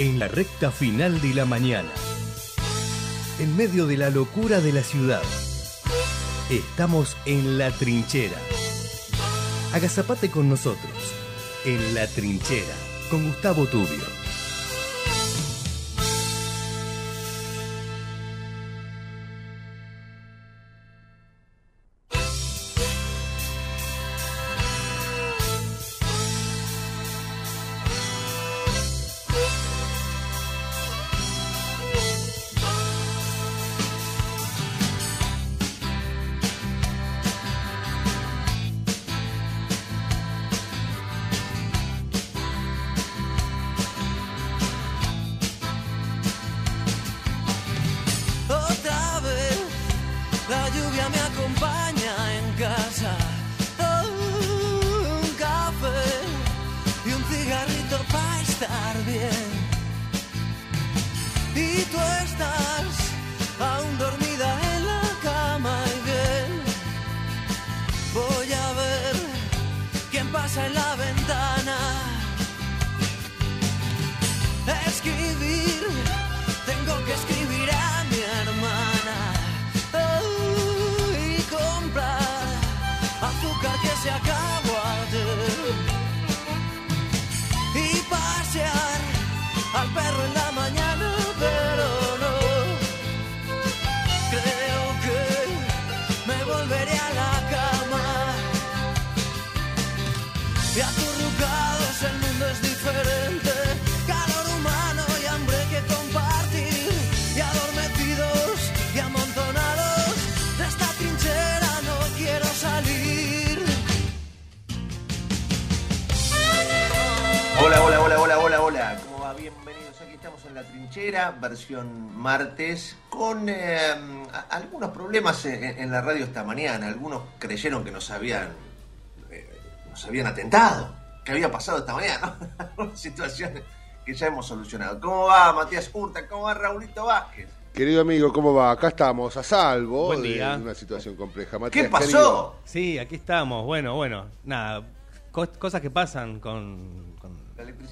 en la recta final de la mañana. En medio de la locura de la ciudad. Estamos en la trinchera. Agazapate con nosotros. En la trinchera. Con Gustavo Tubio. Versión martes, con eh, algunos problemas en, la radio esta mañana. Algunos creyeron que nos habían, eh, nos habían atentado. ¿Qué había pasado esta mañana? ¿no? Situaciones que ya hemos solucionado. ¿Cómo va Matías Hurta? ¿Cómo va Raulito Vázquez? Querido amigo, ¿cómo va? Acá estamos, a salvo de una situación compleja. Matías, ¿Qué pasó? Sí, aquí estamos. Bueno, bueno, nada, cosas que pasan con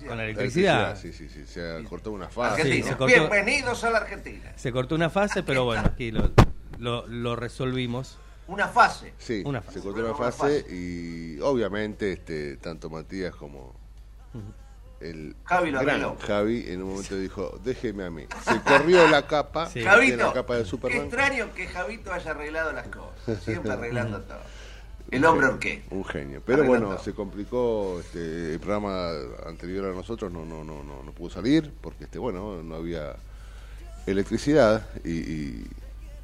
con la electricidad. Sí, sí, sí. Se cortó una fase. Bienvenidos a la Argentina. Se cortó una fase, pero bueno, aquí lo, lo, resolvimos. Una fase. Sí, una se cortó una fase, y obviamente este tanto Matías como el Javi, gran Javi en un momento dijo, déjeme a mí. Se corrió la capa, sí. la capa de Superman. Qué extraño que Javito haya arreglado las cosas, siempre arreglando todo. El hombre qué? Un genio. Pero bueno, se complicó este, el programa anterior a nosotros, no, no, no, no, no pudo salir, porque este, bueno, no había electricidad y,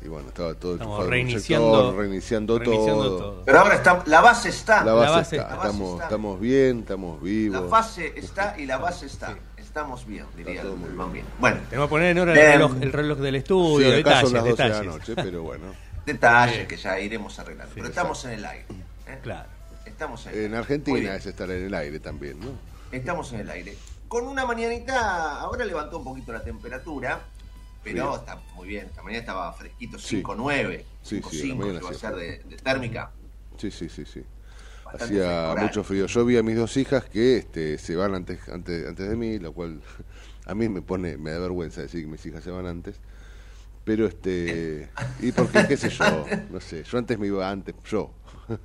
bueno, estaba todo estamos reiniciando, reiniciando, todo. Pero ahora está, la base está. La base, está. estamos, estamos bien, estamos vivos. La fase está y la base está. Estamos bien, diría. bien. Bueno, tengo que poner en hora el reloj, el reloj del estudio, sí, detalles, son las 12 detalles. de la noche, pero bueno. Detalles que ya iremos arreglando. Pero estamos en el aire. ¿eh? Claro. Estamos en, en Argentina es estar en el aire también, ¿no? Estamos en el aire. Con una mañanita, ahora levantó un poquito la temperatura, pero está muy bien. Esta mañana estaba fresquito, 5.9, sí. 5.5 sí, que va a ser de, térmica. Sí, sí, sí, sí. Hacía mucho frío. Yo vi a mis dos hijas que este, se van antes, antes, antes de mí, lo cual a mí me pone, me da vergüenza decir que mis hijas se van antes. Pero este. ¿Y porque qué sé yo? No sé. Yo antes me iba antes, yo.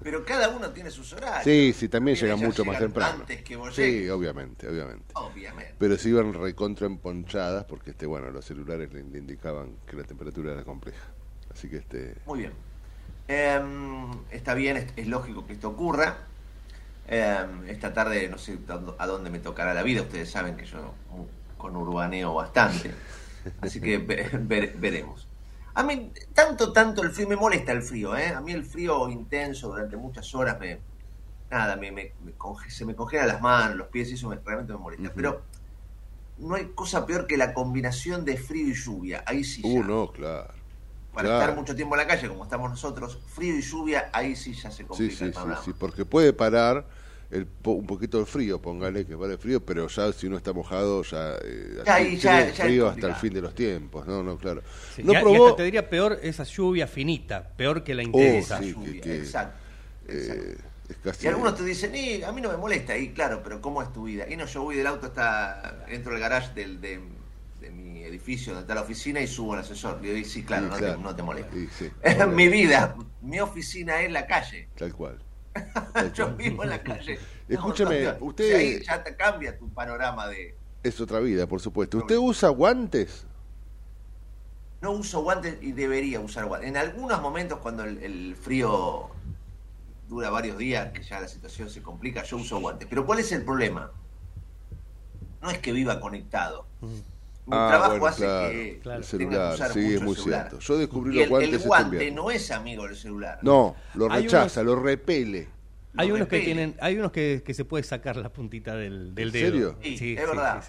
Pero cada uno tiene sus horarios. Sí, sí, también llega mucho más temprano. Antes que vos sí, obviamente, obviamente. Obviamente. Pero se iban recontra emponchadas porque, este, bueno, los celulares le, indicaban que la temperatura era compleja. Así que, este. Muy bien. Em, está bien, es, lógico que esto ocurra. Em, esta tarde no sé a dónde me tocará la vida. Ustedes saben que yo con urbaneo bastante. Así que veremos. A mí, tanto, tanto el frío, me molesta el frío, ¿eh? A mí el frío intenso durante muchas horas me. Nada, me, me, se me congelan las manos, los pies, y eso realmente me molesta. Pero no hay cosa peor que la combinación de frío y lluvia. Ahí sí. Uh, no, claro. Para estar mucho tiempo en la calle, como estamos nosotros, frío y lluvia, ahí sí ya se complica sí, sí, Sí, sí, porque puede parar el, un poquito de frío, póngale que vale frío, pero ya si uno está mojado, ya, eh, ya, frío hasta el fin de los tiempos, no, no, claro. no probó... te diría peor esa lluvia finita, peor que la oh, intensa. lluvia. exacto, eh, Y algunos te dicen, y a mí no me molesta, y claro, pero ¿cómo es tu vida? Y no, yo voy del auto, está dentro del garage del, de, mi edificio donde está la oficina y subo al asesor. Y yo digo, sí, claro, no, Te, no, Te, molesta. mi vida, mi oficina es la calle. Tal cual. Yo vivo en la calle. Escúchame, usted... Ahí ya te cambia tu panorama de... Es otra vida, por supuesto. ¿Usted usa guantes? No uso guantes y debería usar guantes. En algunos momentos cuando el frío dura varios días, que ya la situación se complica, yo uso guantes. Pero ¿cuál es el problema? No es que viva conectado. Mi ah, trabajo hace que el celular, sí, es muy cierto. Yo descubrí los guantes. El guante no es amigo del celular. No, lo rechaza, lo repele. hay unos que tienen, hay unos que, que, se puede sacar la puntita del, del dedo. ¿En serio? Sí, es verdad.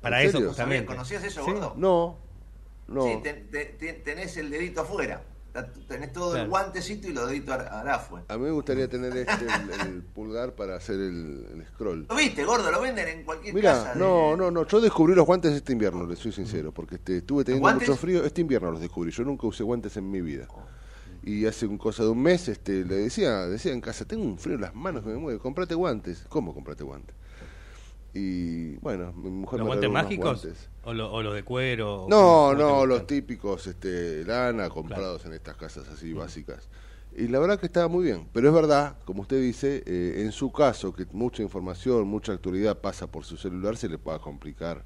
Para eso justamente. ¿Conocías eso, gordo? No, no. Sí, tenés el dedito afuera. Tenés todo el guantecito y lo dedito fue A mí me gustaría tener este, el, pulgar para hacer el, scroll. ¿Lo viste, gordo? Lo venden en cualquier Mira, no, no, no. Yo descubrí los guantes este invierno, le soy sincero, porque este, estuve teniendo mucho frío. Este invierno los descubrí. Yo nunca usé guantes en mi vida. Y hace un cosa de un mes este, le decía, decía en casa, tengo un frío en las manos que me mueve, comprate guantes. ¿Cómo comprate guantes? Y bueno, mi mujer ¿Los guantes mágicos? ¿O, los de cuero? No, no, los típicos este, lana comprados en estas casas así básicas. Y la verdad que estaba muy bien. Pero es verdad, como usted dice, eh, en su caso, que mucha información, mucha actualidad pasa por su celular, se le puede complicar.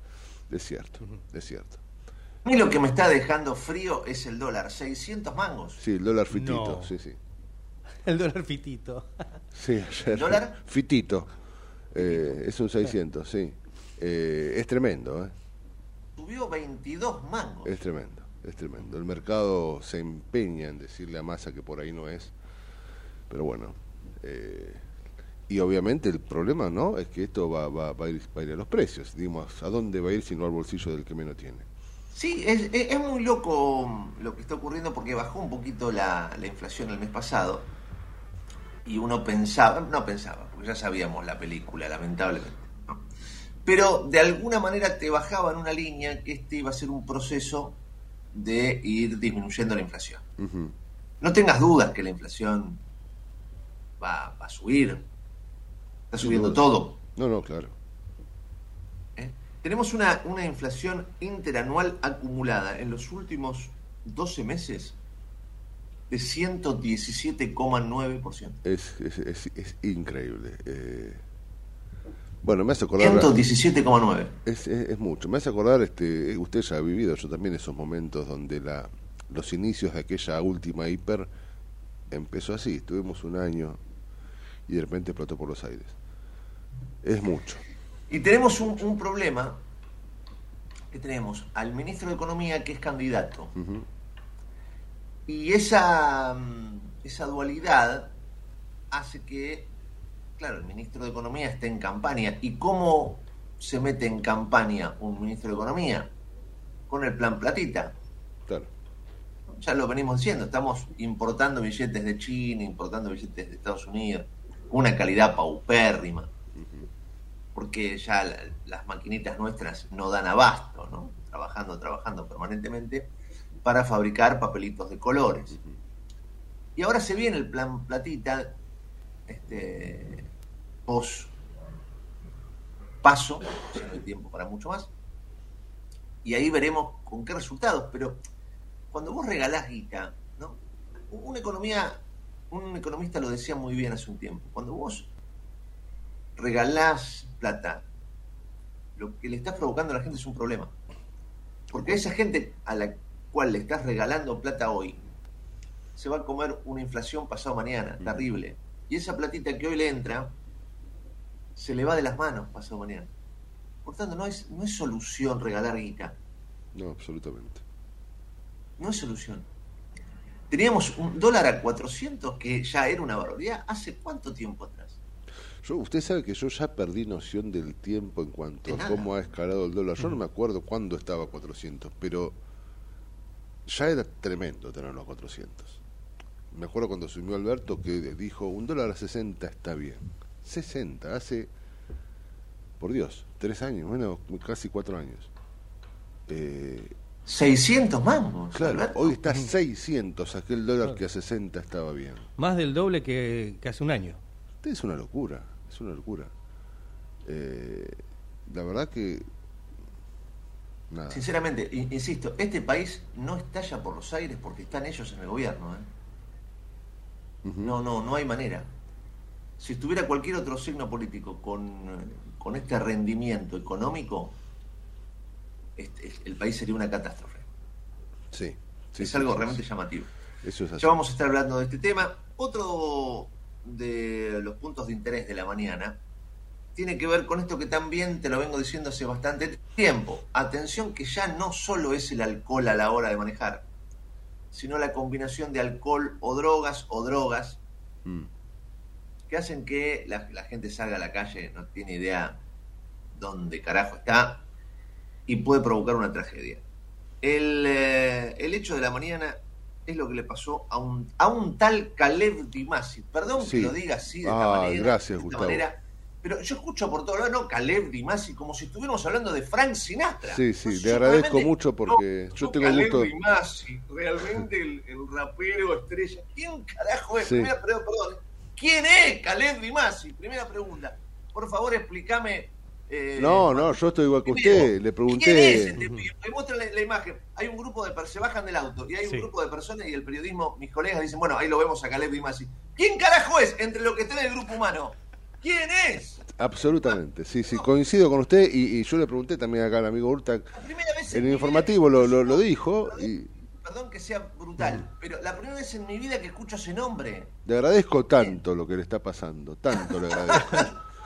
Es cierto, es cierto. A mí lo que me está dejando frío es el dólar, 600 mangos. Sí, el dólar fitito, sí, sí. El dólar fitito. Sí, ¿El dólar? Fitito. Eh, es un 600, sí. Eh, es tremendo, ¿eh? Subió 22 mangos. Es tremendo, es tremendo. El mercado se empeña en decirle a Massa que por ahí no es. Pero bueno. Eh, y obviamente el problema, ¿no? Es que esto va, va, va, a ir, a los precios. Digamos, ¿a dónde va a ir si no al bolsillo del que menos tiene? Sí, es, es, muy loco lo que está ocurriendo porque bajó un poquito la, la inflación el mes pasado y uno pensaba, no pensaba, porque ya sabíamos la película, lamentablemente. Pero de alguna manera te bajaba en una línea que este iba a ser un proceso de ir disminuyendo la inflación. No tengas dudas que la inflación va, a subir. Está subiendo todo. No, no, claro. ¿Eh? Tenemos una, una inflación interanual acumulada en los últimos 12 meses de 117,9%. Es, es, es, es, increíble. Eh, bueno, me hace acordar... 117,9. Es, es, mucho. Me hace acordar, este, usted ya ha vivido, yo también, esos momentos donde la, los inicios de aquella última hiper empezó así. Tuvimos un año y de repente explotó por los aires. Es mucho. Y tenemos un, un problema que tenemos al ministro de Economía que es candidato. Y esa, mm, esa dualidad hace que, claro, el ministro de Economía esté en campaña. ¿Y cómo se mete en campaña un ministro de Economía? Con el plan platita. Claro. Ya lo venimos diciendo, estamos importando billetes de China, importando billetes de Estados Unidos, una calidad paupérrima, porque ya las maquinitas nuestras no dan abasto, ¿no? Trabajando, trabajando permanentemente para fabricar papelitos de colores. Y ahora se viene el plan platita, este, post paso, si no hay tiempo para mucho más, y ahí veremos con qué resultados. Pero cuando vos regalás guita, ¿no? Una economía, un economista lo decía muy bien hace un tiempo, cuando vos regalás plata, lo que le estás provocando a la gente es un problema. Porque esa gente a la cual le estás regalando plata hoy, se va a comer una inflación pasado mañana, terrible. Y esa platita que hoy le entra, se le va de las manos pasado mañana. Por tanto, no es, no es solución regalar guita. No, absolutamente. No es solución. Teníamos un dólar a 400 que ya era una barbaridad. ¿Hace cuánto tiempo atrás? Yo, usted sabe que yo ya perdí noción del tiempo en cuanto a cómo ha escalado el dólar. Yo no me acuerdo cuándo estaba a 400, pero ya era tremendo tener los 400. Me acuerdo cuando subió Alberto que dijo, un dólar a 60 está bien. 60, hace, por Dios, tres años, bueno, casi cuatro años. Eh, 600 mangos. Claro, hoy está 600, aquel dólar que a 60 estaba bien. Más del doble que, que hace un año. Es una locura, es una locura. Eh, la verdad que... Nada. Sinceramente, insisto, este país no estalla por los aires porque están ellos en el gobierno. ¿eh? No, no, no hay manera. Si estuviera cualquier otro signo político con, con este rendimiento económico, este, el país sería una catástrofe. Sí. es algo realmente llamativo. Eso es así. Ya vamos a estar hablando de este tema. Otro de los puntos de interés de la mañana tiene que ver con esto que también te lo vengo diciendo hace bastante tiempo. Atención que ya no solo es el alcohol a la hora de manejar, sino la combinación de alcohol o drogas o drogas mm. que hacen que la, gente salga a la calle, no tiene idea dónde carajo está y puede provocar una tragedia. El, eh, el hecho de la mañana es lo que le pasó a un, a un tal Caleb Dimasi. Perdón que lo diga así de esta manera. Gracias, Gustavo. Pero yo escucho por todos lados, no, Caleb Dimasi, como si estuviéramos hablando de Frank Sinatra. Sí, sí, le agradezco mucho porque yo tengo Caleb gusto. Dimasi, realmente el, rapero estrella. ¿Quién carajo es? Primera, perdón, ¿Quién es Caleb Dimasi? Primera pregunta. Por favor, explícame eh, no, no, yo estoy igual que usted. Le pregunté. ¿Quién es este Me muestra la, imagen. Hay un grupo de se bajan del auto y hay un grupo de personas y el periodismo, mis colegas dicen, bueno, ahí lo vemos a Caleb Dimasi. ¿Quién carajo es entre lo que está en el grupo humano? ¿Quién es? Absolutamente, sí, sí, coincido con usted y, yo le pregunté también acá al amigo Urta. En el informativo lo, lo, dijo. Perdón, y... perdón que sea brutal, pero la primera vez en mi vida que escucho ese nombre. Le agradezco tanto lo que le está pasando, tanto le agradezco.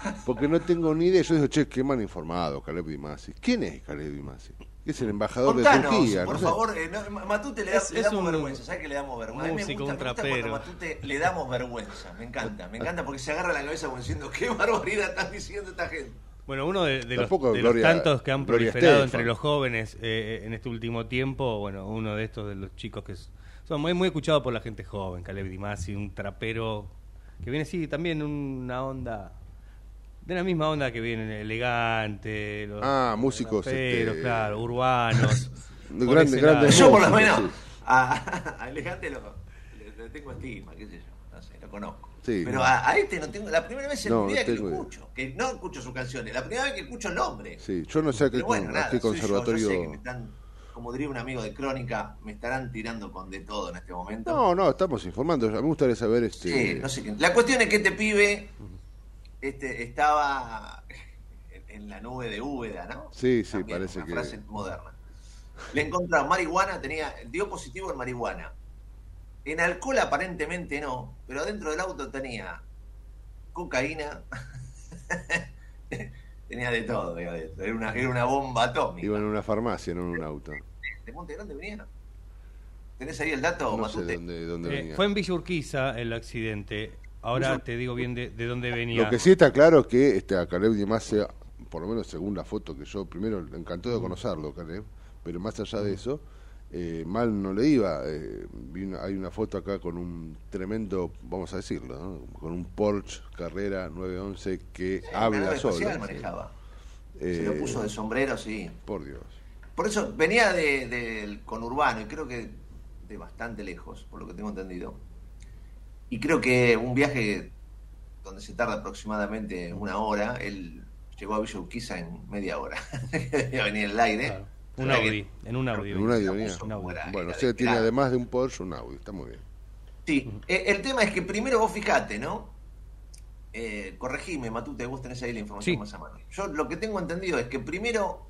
Porque no tengo ni idea. Yo digo, che, qué mal informado Caleb Dimasi. ¿Quién es Caleb Dimasi? Es el embajador de Turquía. Por favor, eh, Matute le, es, le damos vergüenza. ¿Sabes que le damos vergüenza? a mí me gusta, me cuando Matute le damos vergüenza. Me encanta, me encanta porque se agarra la cabeza como diciendo, qué barbaridad están diciendo esta gente. Bueno, uno de, los, tantos que han proliferado entre los jóvenes eh, en este último tiempo, bueno, uno de estos de los chicos que son muy, muy escuchados por la gente joven, Caleb Dimasi, un trapero que viene así también una onda de la misma onda que vienen elegante, los, ah, músicos, pero este... claro, urbanos. grandes, grandes. Yo por lo menos a, elegante lo, le, tengo estima, qué sé yo, no sé, lo conozco. Sí, pero a, este no tengo, la primera vez en mi vida que lo escucho, que no escucho sus canciones, la primera vez que escucho el nombre. Sí, yo no sé a qué, bueno, conservatorio. Yo, están, como diría un amigo de Crónica, me estarán tirando con de todo en este momento. No, no, estamos informando. A mí me gustaría saber este. Sí, no sé qué. La cuestión es que este pibe este, estaba en la nube de Úbeda, ¿no? Sí, sí, parece que. frase moderna. Le encontraron marihuana, tenía, dio positivo en marihuana. En alcohol aparentemente no, pero dentro del auto tenía cocaína, tenía de todo, era una, era una bomba atómica. Iba en una farmacia, no en un auto. ¿De Monte Grande venía? ¿Tenés ahí el dato, no sé dónde, dónde eh, venía. Fue en Villa Urquiza el accidente. Ahora te digo bien de, dónde venía. Lo que sí está claro es que este, a Caleb Dimase, por lo menos según la foto que yo primero le encantó de conocerlo, Caleb, pero más allá de eso, eh, mal no le iba. Eh, hay una foto acá con un tremendo, vamos a decirlo, con un Porsche Carrera 911 que habla solo. manejaba. Se lo puso de eh, sombrero, sí. Por Dios. Por eso venía del de, conurbano y creo que de bastante lejos, por lo que tengo entendido y creo que un viaje donde se tarda aproximadamente una hora, él llegó a Villa Urquiza en media hora. venía en el aire. Un Audi, en un Audi. En un Audi venía. Bueno, usted tiene además de un Porsche un Audi, está muy bien. Sí, eh, el tema es que primero vos fijate, ¿no? Eh, corregime, Matute, vos tenés ahí la información más a mano. Yo lo que tengo entendido es que primero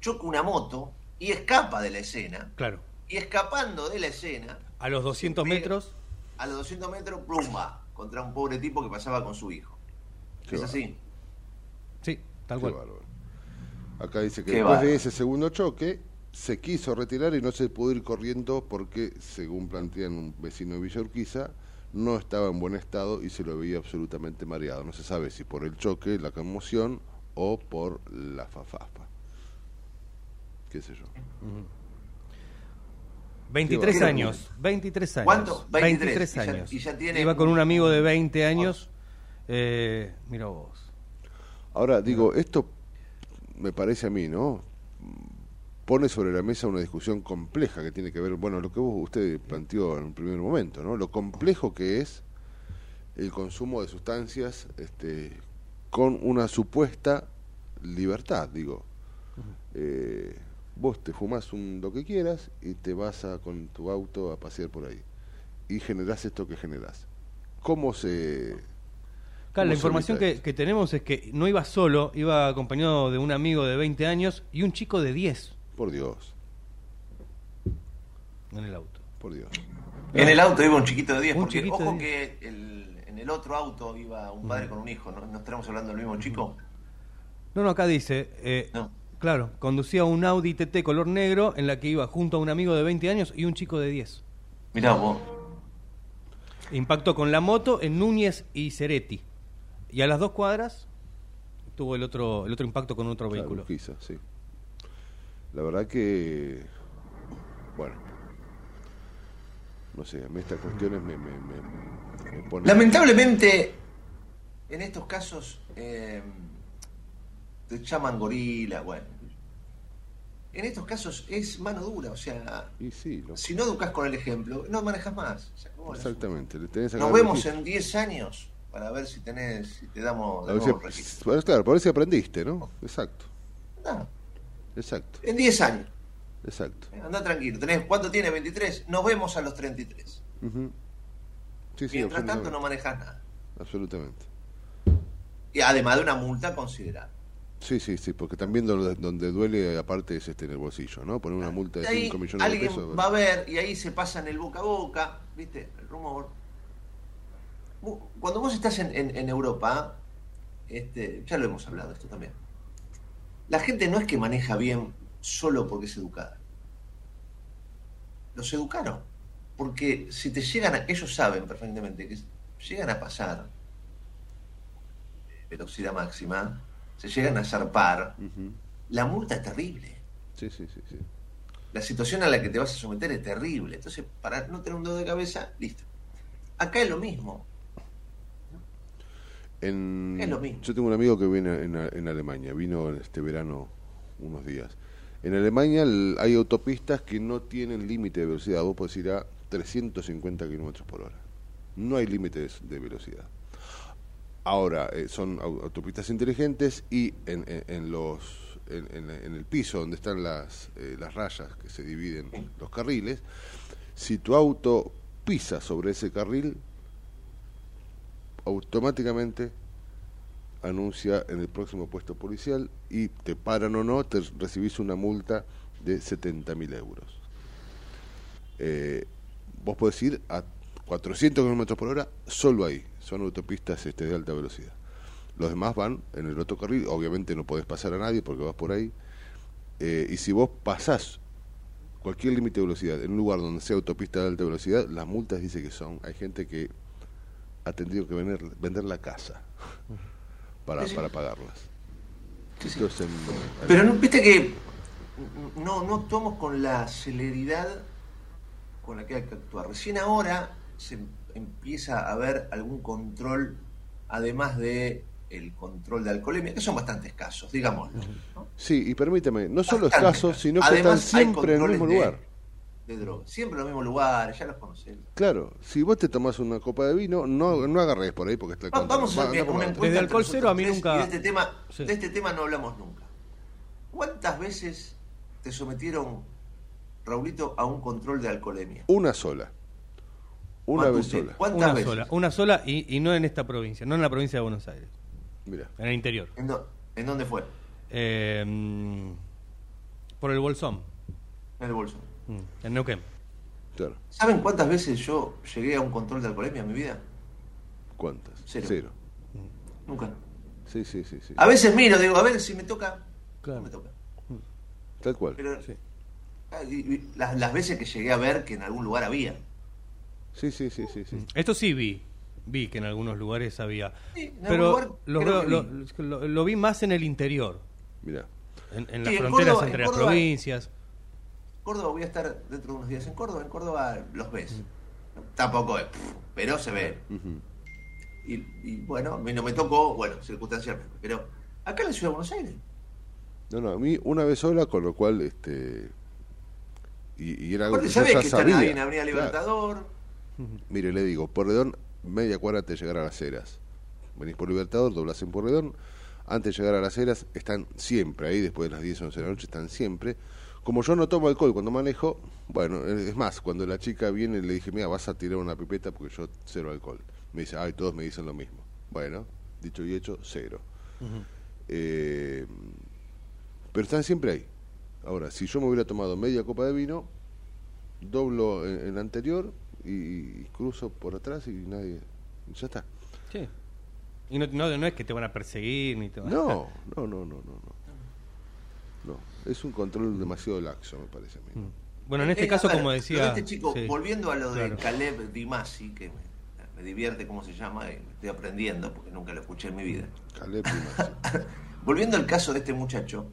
choca una moto y escapa de la escena. Claro. Y escapando de la escena. A los 200 metros a los 200 metros, plumba, contra un pobre tipo que pasaba con su hijo. ¿Es así? Sí, tal cual. Acá dice que después de ese segundo choque se quiso retirar y no se pudo ir corriendo porque, según plantean un vecino de Villa Urquiza, no estaba en buen estado y se lo veía absolutamente mareado. No se sabe si por el choque, la conmoción o por la fafaspa. ¿Qué sé yo? 23 años, 23 años. ¿Cuánto? 23, años. Y ya, tiene Iba con un amigo de 20 años. Eh, mira vos. Ahora, digo, esto me parece a mí, ¿no? Pone sobre la mesa una discusión compleja que tiene que ver, bueno, lo que usted planteó en un primer momento, ¿no? Lo complejo que es el consumo de sustancias este, con una supuesta libertad, digo. Eh, vos te fumas un, lo que quieras y te vas a, con tu auto a pasear por ahí. Y generás esto que generás. ¿Cómo se...? la información que, que, tenemos es que no iba solo, iba acompañado de un amigo de 20 años y un chico de 10. Por Dios. En el auto. Por Dios. En el auto iba un chiquito de 10, porque ojo que en el otro auto iba un padre con un hijo, ¿no? ¿No estamos hablando del mismo chico? No, no, acá dice, eh, claro, conducía un Audi TT color negro en la que iba junto a un amigo de 20 años y un chico de 10. Mirá vos. Impacto con la moto en Núñez y Ceretti. Y a las dos cuadras tuvo el otro el otro impacto con otro vehículo. Quizás, sí. La verdad que, bueno, no sé, a mí estas cuestiones me, me, ponen... Lamentablemente, en estos casos eh, te llaman gorila, bueno. En estos casos es mano dura, o sea, si no educas con el ejemplo, no manejas más. Exactamente. Nos vemos en 10 años para ver si tenés, si te damos de nuevo Claro, por ver si aprendiste, ¿no? Exacto. No. Exacto. En 10 años. Exacto. Eh, anda tranquilo. Tenés, ¿Cuánto tiene? 23. Nos vemos a los 33. sí, sí, Mientras tanto no manejas nada. Absolutamente. Y además de una multa considerable. Sí, sí, sí, porque también donde, duele aparte es este en el bolsillo, ¿no? Poner una multa de 5 millones de pesos. Alguien va a ver y ahí se pasa en el boca a boca, ¿viste? El rumor. Cuando vos estás en, en, Europa, este, ya lo hemos hablado esto también, la gente no es que maneja bien solo porque es educada. Los educaron. Porque si te llegan a, ellos saben perfectamente que llegan a pasar velocidad máxima, se llegan a zarpar, la multa es terrible. Sí, sí, sí, sí. La situación a la que te vas a someter es terrible. Entonces, para no tener un dedo de cabeza, listo. Acá es lo mismo. En, es lo mismo. Yo tengo un amigo que viene en, en Alemania, vino este verano unos días. En Alemania hay autopistas que no tienen límite de velocidad. Vos podés ir a 350 kilómetros por hora. No hay límites de velocidad. Ahora, eh, son autopistas inteligentes y en, en, los, en, el piso donde están las, eh, las rayas que se dividen los carriles, si tu auto pisa sobre ese carril, automáticamente anuncia en el próximo puesto policial y te paran o no, te recibís una multa de 70.000 euros. Eh, vos podés ir a 400 kilómetros por hora solo ahí, son autopistas este, de alta velocidad. Los demás van en el otro carril, obviamente no podés pasar a nadie porque vas por ahí. Eh, y si vos pasás cualquier límite de velocidad en un lugar donde sea autopista de alta velocidad, las multas dice que son, hay gente que ha tenido que vender, vender la casa para, para pagarlas. Pero no, viste que no, no actuamos con la celeridad con la que hay que actuar. Recién ahora se empieza a ver algún control, además de el control de alcoholemia, que son bastante escasos, digamos. Sí, y permíteme, no solo escasos, sino que están siempre en el mismo lugar de droga. Siempre en los mismos lugares, ya los conocemos. Claro, si vos te tomás una copa de vino, no, no agarres por ahí porque está el Vamos a hacer una Desde alcohol cero a mí nunca. de, este tema, de este tema no hablamos nunca. ¿Cuántas veces te sometieron, Raulito, a un control de alcoholemia? Una sola. Una vez sola. ¿Cuántas una veces? Sola, una sola y, y, no en esta provincia, no en la provincia de Buenos Aires. Mira. En el interior. ¿En, dónde fue? Eh, por el Bolsón. En el Bolsón. Mm, en Neuquén. ¿Saben cuántas veces yo llegué a un control de alcoholemia en mi vida? ¿Cuántas? Cero. Mm. Nunca. Sí, sí, sí, sí. A veces miro, digo, a ver si me toca. Claro. me toca. Tal cual. Pero, ah, las, veces que llegué a ver que en algún lugar había. Sí, sí, sí, sí. sí. Esto sí vi. Vi que en algunos lugares había. pero lo, vi. más en el interior. Mira. En, las fronteras entre las provincias. Córdoba voy a estar dentro de unos días en Córdoba, en Córdoba los ves. Tampoco es, pero se ve. y, bueno, a mí no me tocó, bueno, circunstancialmente, pero acá en la ciudad de Buenos Aires. No, no, a mí una vez sola, con lo cual, este. Y, era algo que sabés que sabía. en Avenida Libertador. Mire, le digo, Porredón media cuadra antes de llegar a las Heras. Venís por Libertador, doblas en Porredón, antes de llegar a las Heras están siempre ahí, después de las 10, 11 de la noche están siempre. Como yo no tomo alcohol cuando manejo, bueno, es más, cuando la chica viene le dije, mira, vas a tirar una pipeta porque yo cero alcohol. Me dice, ay, todos me dicen lo mismo. Bueno, dicho y hecho, cero. Eh, pero están siempre ahí. Ahora, si yo me hubiera tomado media copa de vino, doblo en, el anterior y, cruzo por atrás y nadie. Ya está. Sí. Y no, no, es que te van a perseguir ni te van no, no, no, no, no, no. No, es un control demasiado laxo, me parece a mí. Mm. Bueno, en este eh, caso, como decía. Este chico, volviendo a lo de Caleb Dimasi, que me, divierte cómo se llama, y estoy aprendiendo porque nunca lo escuché en mi vida. Caleb Dimasi. volviendo al caso de este muchacho,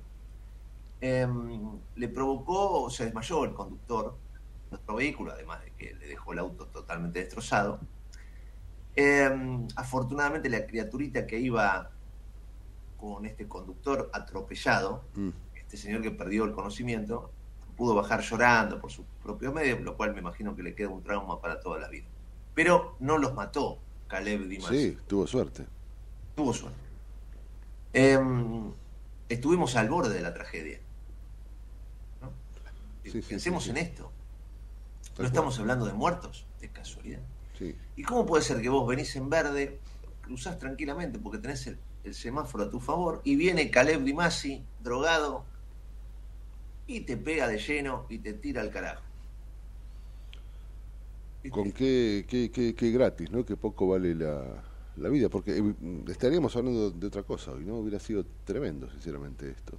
em, le provocó, se desmayó el conductor, nuestro vehículo, además de que le dejó el auto totalmente destrozado. Em, afortunadamente, la criaturita que iba con este conductor atropellado, mm. este señor que perdió el conocimiento, pudo bajar llorando por su propio medio, lo cual me imagino que le queda un trauma para toda la vida. Pero no los mató Caleb Dimas. Sí, tuvo suerte. Tuvo suerte. Em, estuvimos al borde de la tragedia. Pensemos en esto. No estamos hablando de muertos, de casualidad. ¿Y cómo puede ser que vos venís en verde, cruzás tranquilamente porque tenés el, semáforo a tu favor y viene Caleb Dimasi, drogado, y te pega de lleno y te tira al carajo? Con qué, qué, gratis, ¿no? Que poco vale la, la vida, porque eh, estaríamos hablando de otra cosa hoy, ¿no? Hubiera sido tremendo, sinceramente, esto.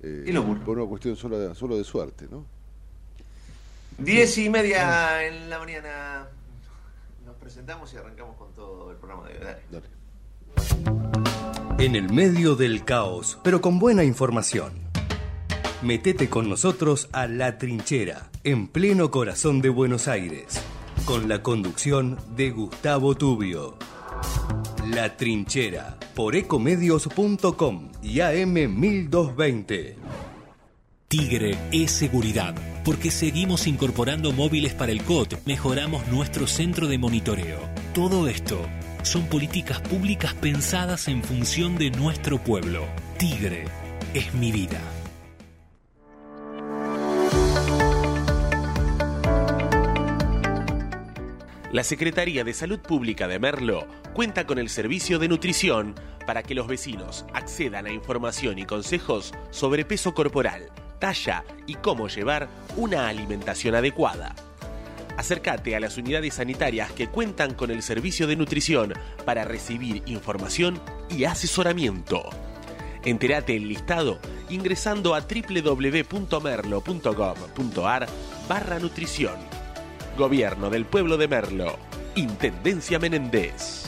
Eh, por una cuestión solo de, solo de suerte, ¿no? Diez y media en la mañana nos presentamos y arrancamos con todo el programa de hoy. Dale. En el medio del caos, pero con buena información. Metete con nosotros a La Trinchera, en pleno corazón de Buenos Aires, con la conducción de Gustavo Tubio. La Trinchera, por ecomedios.com y AM 1220. Tigre es seguridad, porque seguimos incorporando móviles para el COT, mejoramos nuestro centro de monitoreo. Todo esto son políticas públicas pensadas en función de nuestro pueblo. Tigre es mi vida. La Secretaría de Salud Pública de Merlo cuenta con el servicio de nutrición para que los vecinos accedan a información y consejos sobre peso corporal talla y cómo llevar una alimentación adecuada. Acércate a las unidades sanitarias que cuentan con el servicio de nutrición para recibir información y asesoramiento. Entérate el listado ingresando a www.merlo.gov.ar barra nutrición. Gobierno del Pueblo de Merlo. Intendencia Menéndez.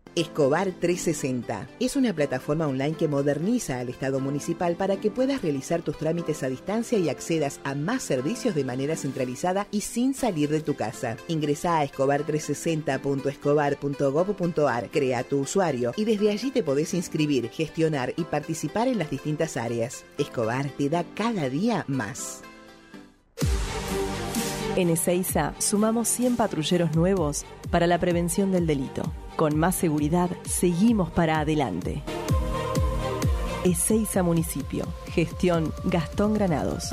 Escobar 360 es una plataforma online que moderniza al Estado municipal para que puedas realizar tus trámites a distancia y accedas a más servicios de manera centralizada y sin salir de tu casa. Ingresa a escobar360.escobar.gov.ar, crea tu usuario y desde allí te podés inscribir, gestionar y participar en las distintas áreas. Escobar te da cada día más. En Ezeiza sumamos 100 patrulleros nuevos para la prevención del delito. Con más seguridad, seguimos para adelante. Ezeiza Municipio. Gestión Gastón Granados.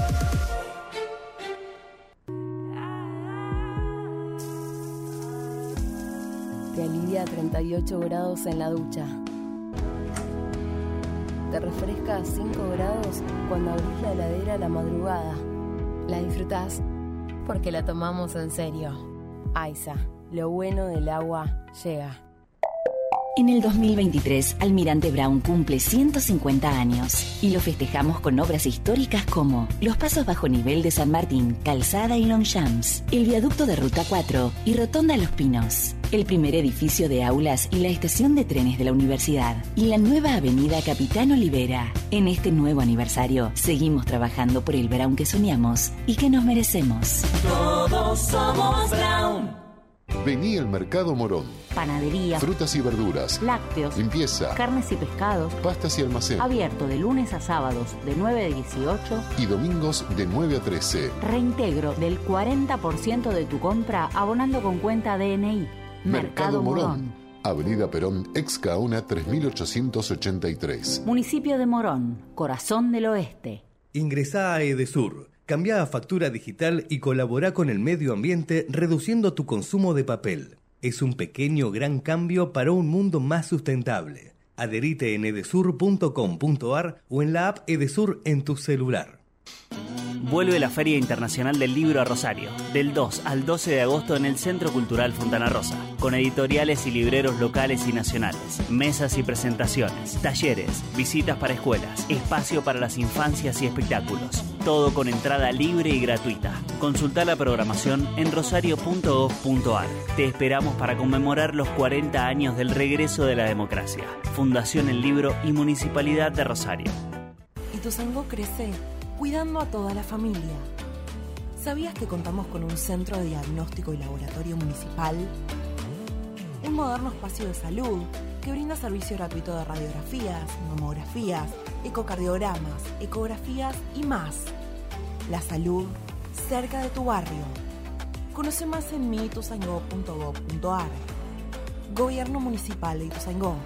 Te alivia a 38 grados en la ducha. Te refresca a 5 grados cuando abrís la heladera a la madrugada. La disfrutás porque la tomamos en serio. AISA, lo bueno del agua llega. En el 2023, Almirante Brown cumple 150 años y lo festejamos con obras históricas como los pasos bajo nivel de San Martín, Calzada y Longchamps, el viaducto de Ruta 4 y Rotonda Los Pinos, el primer edificio de aulas y la estación de trenes de la universidad y la nueva avenida Capitán Olivera. En este nuevo aniversario, seguimos trabajando por el Brown que soñamos y que nos merecemos. Todos somos Brown. Vení al Mercado Morón. Panadería. Frutas y verduras. Lácteos. Limpieza. Carnes y pescados. Pastas y almacén. Abierto de lunes a sábados de 9 a 18. Y domingos de 9 a 13. Reintegro del 40% de tu compra abonando con cuenta DNI. Mercado, Morón. Avenida Perón, ex Caona 3883. Municipio de Morón, Corazón del Oeste. Ingresá a Edesur Cambia a factura digital y colabora con el medio ambiente reduciendo tu consumo de papel. Es un pequeño gran cambio para un mundo más sustentable. Adherite en edesur.com.ar o en la app Edesur en tu celular. Vuelve la Feria Internacional del Libro a Rosario, del 2 al 12 de agosto en el Centro Cultural Fontana Rosa, con editoriales y libreros locales y nacionales, mesas y presentaciones, talleres, visitas para escuelas, espacio para las infancias y espectáculos. Todo con entrada libre y gratuita. Consulta la programación en rosario.gov.ar. Te esperamos para conmemorar los 40 años del regreso de la democracia. Fundación El Libro y Municipalidad de Rosario. ¿Y tu sango crece? Cuidando a toda la familia. ¿Sabías que contamos con un centro de diagnóstico y laboratorio municipal? Un moderno espacio de salud que brinda servicio gratuito de radiografías, mamografías, ecocardiogramas, ecografías y más. La salud cerca de tu barrio. Conoce más en mitusango.gov.ar. Gobierno Municipal de Ituzaingó.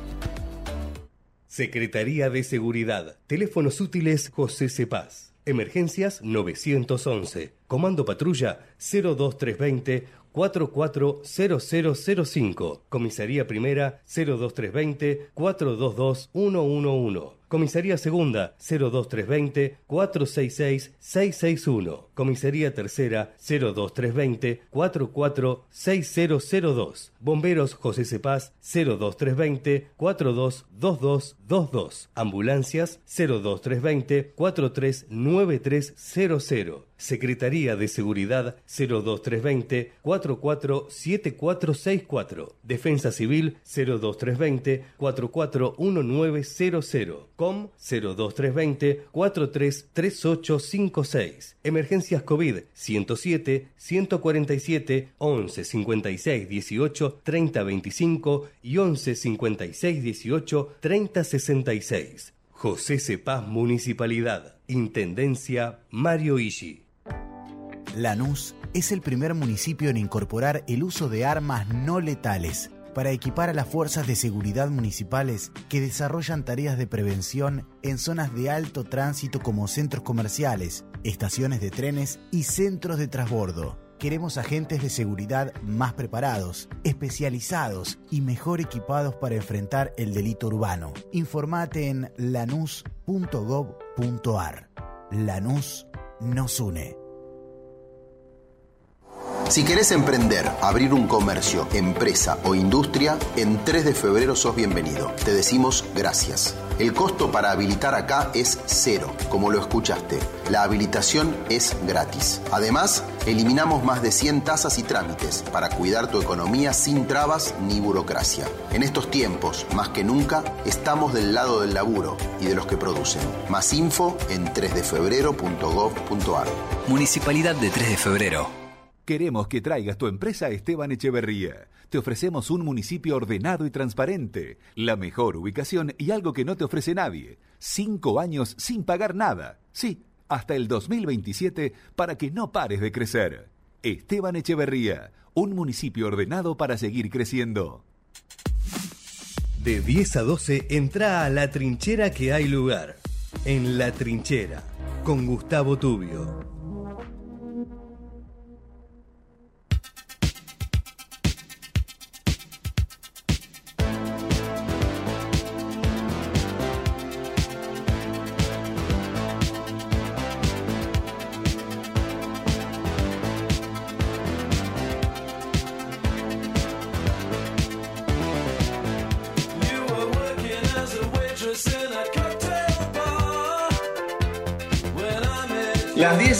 Secretaría de Seguridad. Teléfonos útiles José Cepaz. Emergencias 911. Comando Patrulla 02320 440005. Comisaría Primera 02320 422 111. Comisaría Segunda 02320 466 661. Comisaría Tercera 02320 446002. Bomberos José Cepaz 02320 422222. Ambulancias 02320 439300. Secretaría de Seguridad 02320 447464. Defensa Civil 02320 441900. COM 02320 433856. Emergencias COVID 107 147 11 56 18 30 25 y 11 56 18 30 66. José Cepaz Municipalidad. Intendencia Mario Ishi. Lanús es el primer municipio en incorporar el uso de armas no letales para equipar a las fuerzas de seguridad municipales que desarrollan tareas de prevención en zonas de alto tránsito como centros comerciales, estaciones de trenes y centros de transbordo. Queremos agentes de seguridad más preparados, especializados y mejor equipados para enfrentar el delito urbano. Informate en lanús.gov.ar. Lanús nos une. Si querés emprender, abrir un comercio, empresa o industria, en 3 de febrero sos bienvenido. Te decimos gracias. El costo para habilitar acá es cero, como lo escuchaste. La habilitación es gratis. Además, eliminamos más de 100 tasas y trámites para cuidar tu economía sin trabas ni burocracia. En estos tiempos, más que nunca, estamos del lado del laburo y de los que producen. Más info en 3defebrero.gov.ar. Municipalidad de 3 de Febrero. Queremos que traigas tu empresa a Esteban Echeverría. Te ofrecemos un municipio ordenado y transparente, la mejor ubicación y algo que no te ofrece nadie. Cinco años sin pagar nada. Sí, hasta el 2027 para que no pares de crecer. Esteban Echeverría, un municipio ordenado para seguir creciendo. De 10 a 12 entra a la trinchera que hay lugar. En la trinchera, con Gustavo Tubio.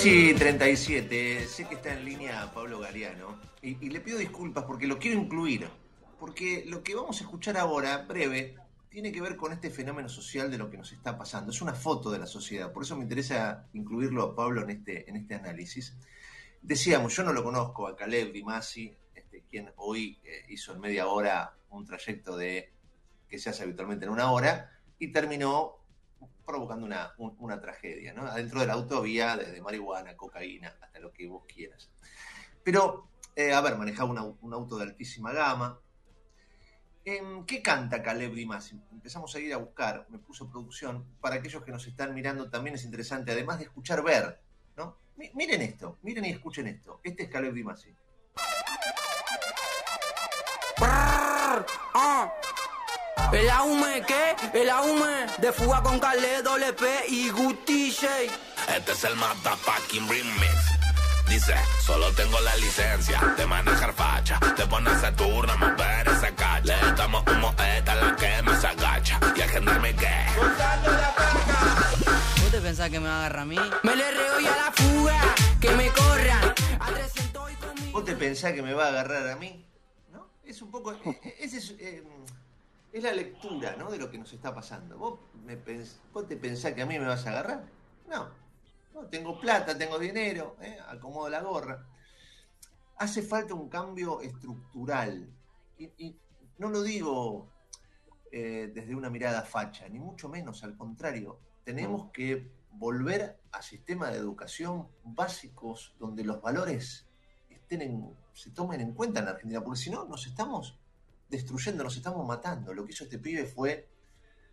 10 y 37, sé que está en línea Pablo Galeano y, le pido disculpas porque lo quiero incluir, porque lo que vamos a escuchar ahora, breve, tiene que ver con este fenómeno social de lo que nos está pasando. Es una foto de la sociedad, por eso me interesa incluirlo a Pablo en este, en este análisis. Decíamos, yo no lo conozco a Caleb Dimasi, este, quien hoy eh, hizo en media hora un trayecto de que se hace habitualmente en una hora y terminó provocando una, una tragedia. ¿no? Adentro del auto había desde marihuana, cocaína, hasta lo que vos quieras. Pero, eh, a ver, manejaba un auto de altísima gama. ¿En ¿Qué canta Caleb Dimas? Empezamos a ir a buscar, me puso producción. Para aquellos que nos están mirando también es interesante, además de escuchar, ver. ¿no? miren esto, miren y escuchen esto. Este es Caleb Dimasi. El aume, ¿qué? El aume de fuga con Calé, P y Guti Este es el motherfucking remix. Dice, solo tengo la licencia de manejar facha. Te pones a turno, mover esa cacha. Le damos un moeta la que me se agacha. Y a gendarme que. ¿Vos te pensás que me agarra a mí? Me le reo y a la fuga, que me corran. ¿Vos te pensás que me va a agarrar a mí? ¿No? Es un poco. E, e, ese es. Eh, es la lectura ¿no? de lo que nos está pasando. ¿Vos, me ¿Vos te pensás que a mí me vas a agarrar? No. tengo plata, tengo dinero, ¿eh? acomodo la gorra. Hace falta un cambio estructural. Y, no lo digo eh, desde una mirada facha, ni mucho menos, al contrario. Tenemos que volver a sistemas de educación básicos donde los valores se tomen en cuenta en Argentina, porque si no, nos estamos destruyendo, nos estamos matando. Lo que hizo este pibe fue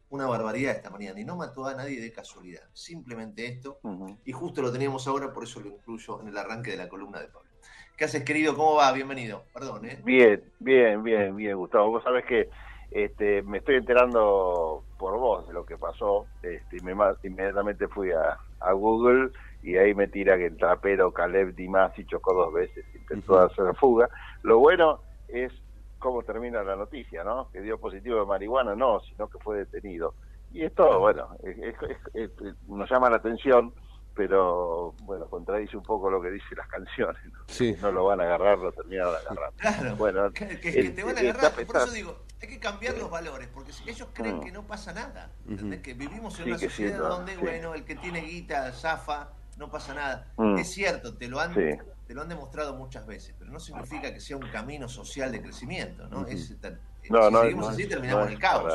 una barbaridad esta mañana y no mató a nadie de casualidad. Simplemente esto. Y justo lo teníamos ahora, por eso lo incluyo en el arranque de la columna de Pablo. ¿Qué haces, querido? ¿Cómo va? Bienvenido. Perdón, ¿eh? Bien, bien, bien, bien, Gustavo. Vos sabés que este, me estoy enterando por vos de lo que pasó. Este, y me, inmediatamente fui a, Google y ahí me tira que el trapero Caleb Dimasi chocó dos veces, intentó hacer fuga. Lo bueno es cómo termina la noticia, ¿no? Que dio positivo de marihuana, no, sino que fue detenido. Y esto, bueno, nos llama la atención, pero bueno, contradice un poco lo que dicen las canciones. ¿no? Sí. no lo van a agarrar, lo terminan agarrando. Claro, bueno, que, te van a agarrar. Por eso digo, hay que cambiar los valores, porque si ellos creen mm. que no pasa nada, que vivimos en una sociedad donde, bueno, el que tiene guita, zafa, no pasa nada. Mm. Es cierto, te lo han te lo han demostrado muchas veces, pero no significa que sea un camino social de crecimiento, ¿no? es, si seguimos así terminamos en el caos.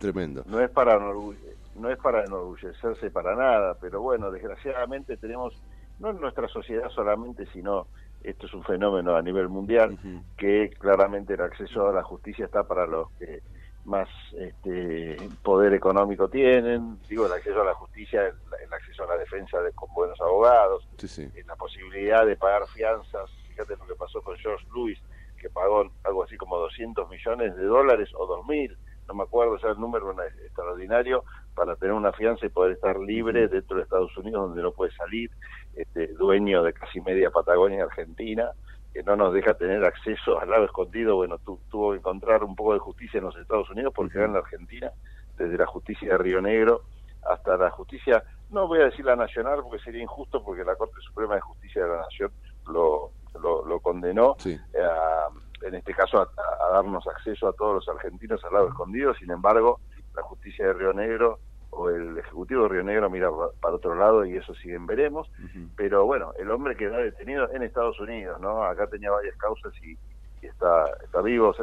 Tremendo. No es para no es para enorgullecerse para nada, pero bueno, desgraciadamente tenemos no en nuestra sociedad solamente, sino esto es un fenómeno a nivel mundial que claramente el acceso a la justicia está para los que más este, poder económico tienen, digo, el acceso a la justicia, el, acceso a la defensa de, con buenos abogados, eh, la posibilidad de pagar fianzas, fíjate lo que pasó con George Lewis, que pagó algo así como 200 millones de dólares o 2.000, no me acuerdo ya el número, extraordinario, para tener una fianza y poder estar libre dentro de Estados Unidos, donde no puede salir, este, dueño de casi media Patagonia Argentina, que no nos deja tener acceso al lado escondido, bueno, tuvo que encontrar un poco de justicia en los Estados Unidos porque en la Argentina, desde la justicia de Río Negro hasta la justicia, no voy a decir la nacional porque sería injusto porque la Corte Suprema de Justicia de la Nación lo, lo, condenó, en este caso a, darnos acceso a todos los argentinos al lado escondido, sin embargo, la justicia de Río Negro o el Ejecutivo de Río Negro mira para otro lado y eso siguen veremos. Pero bueno, el hombre queda detenido en Estados Unidos, ¿no? Acá tenía varias causas y, está, está vivo.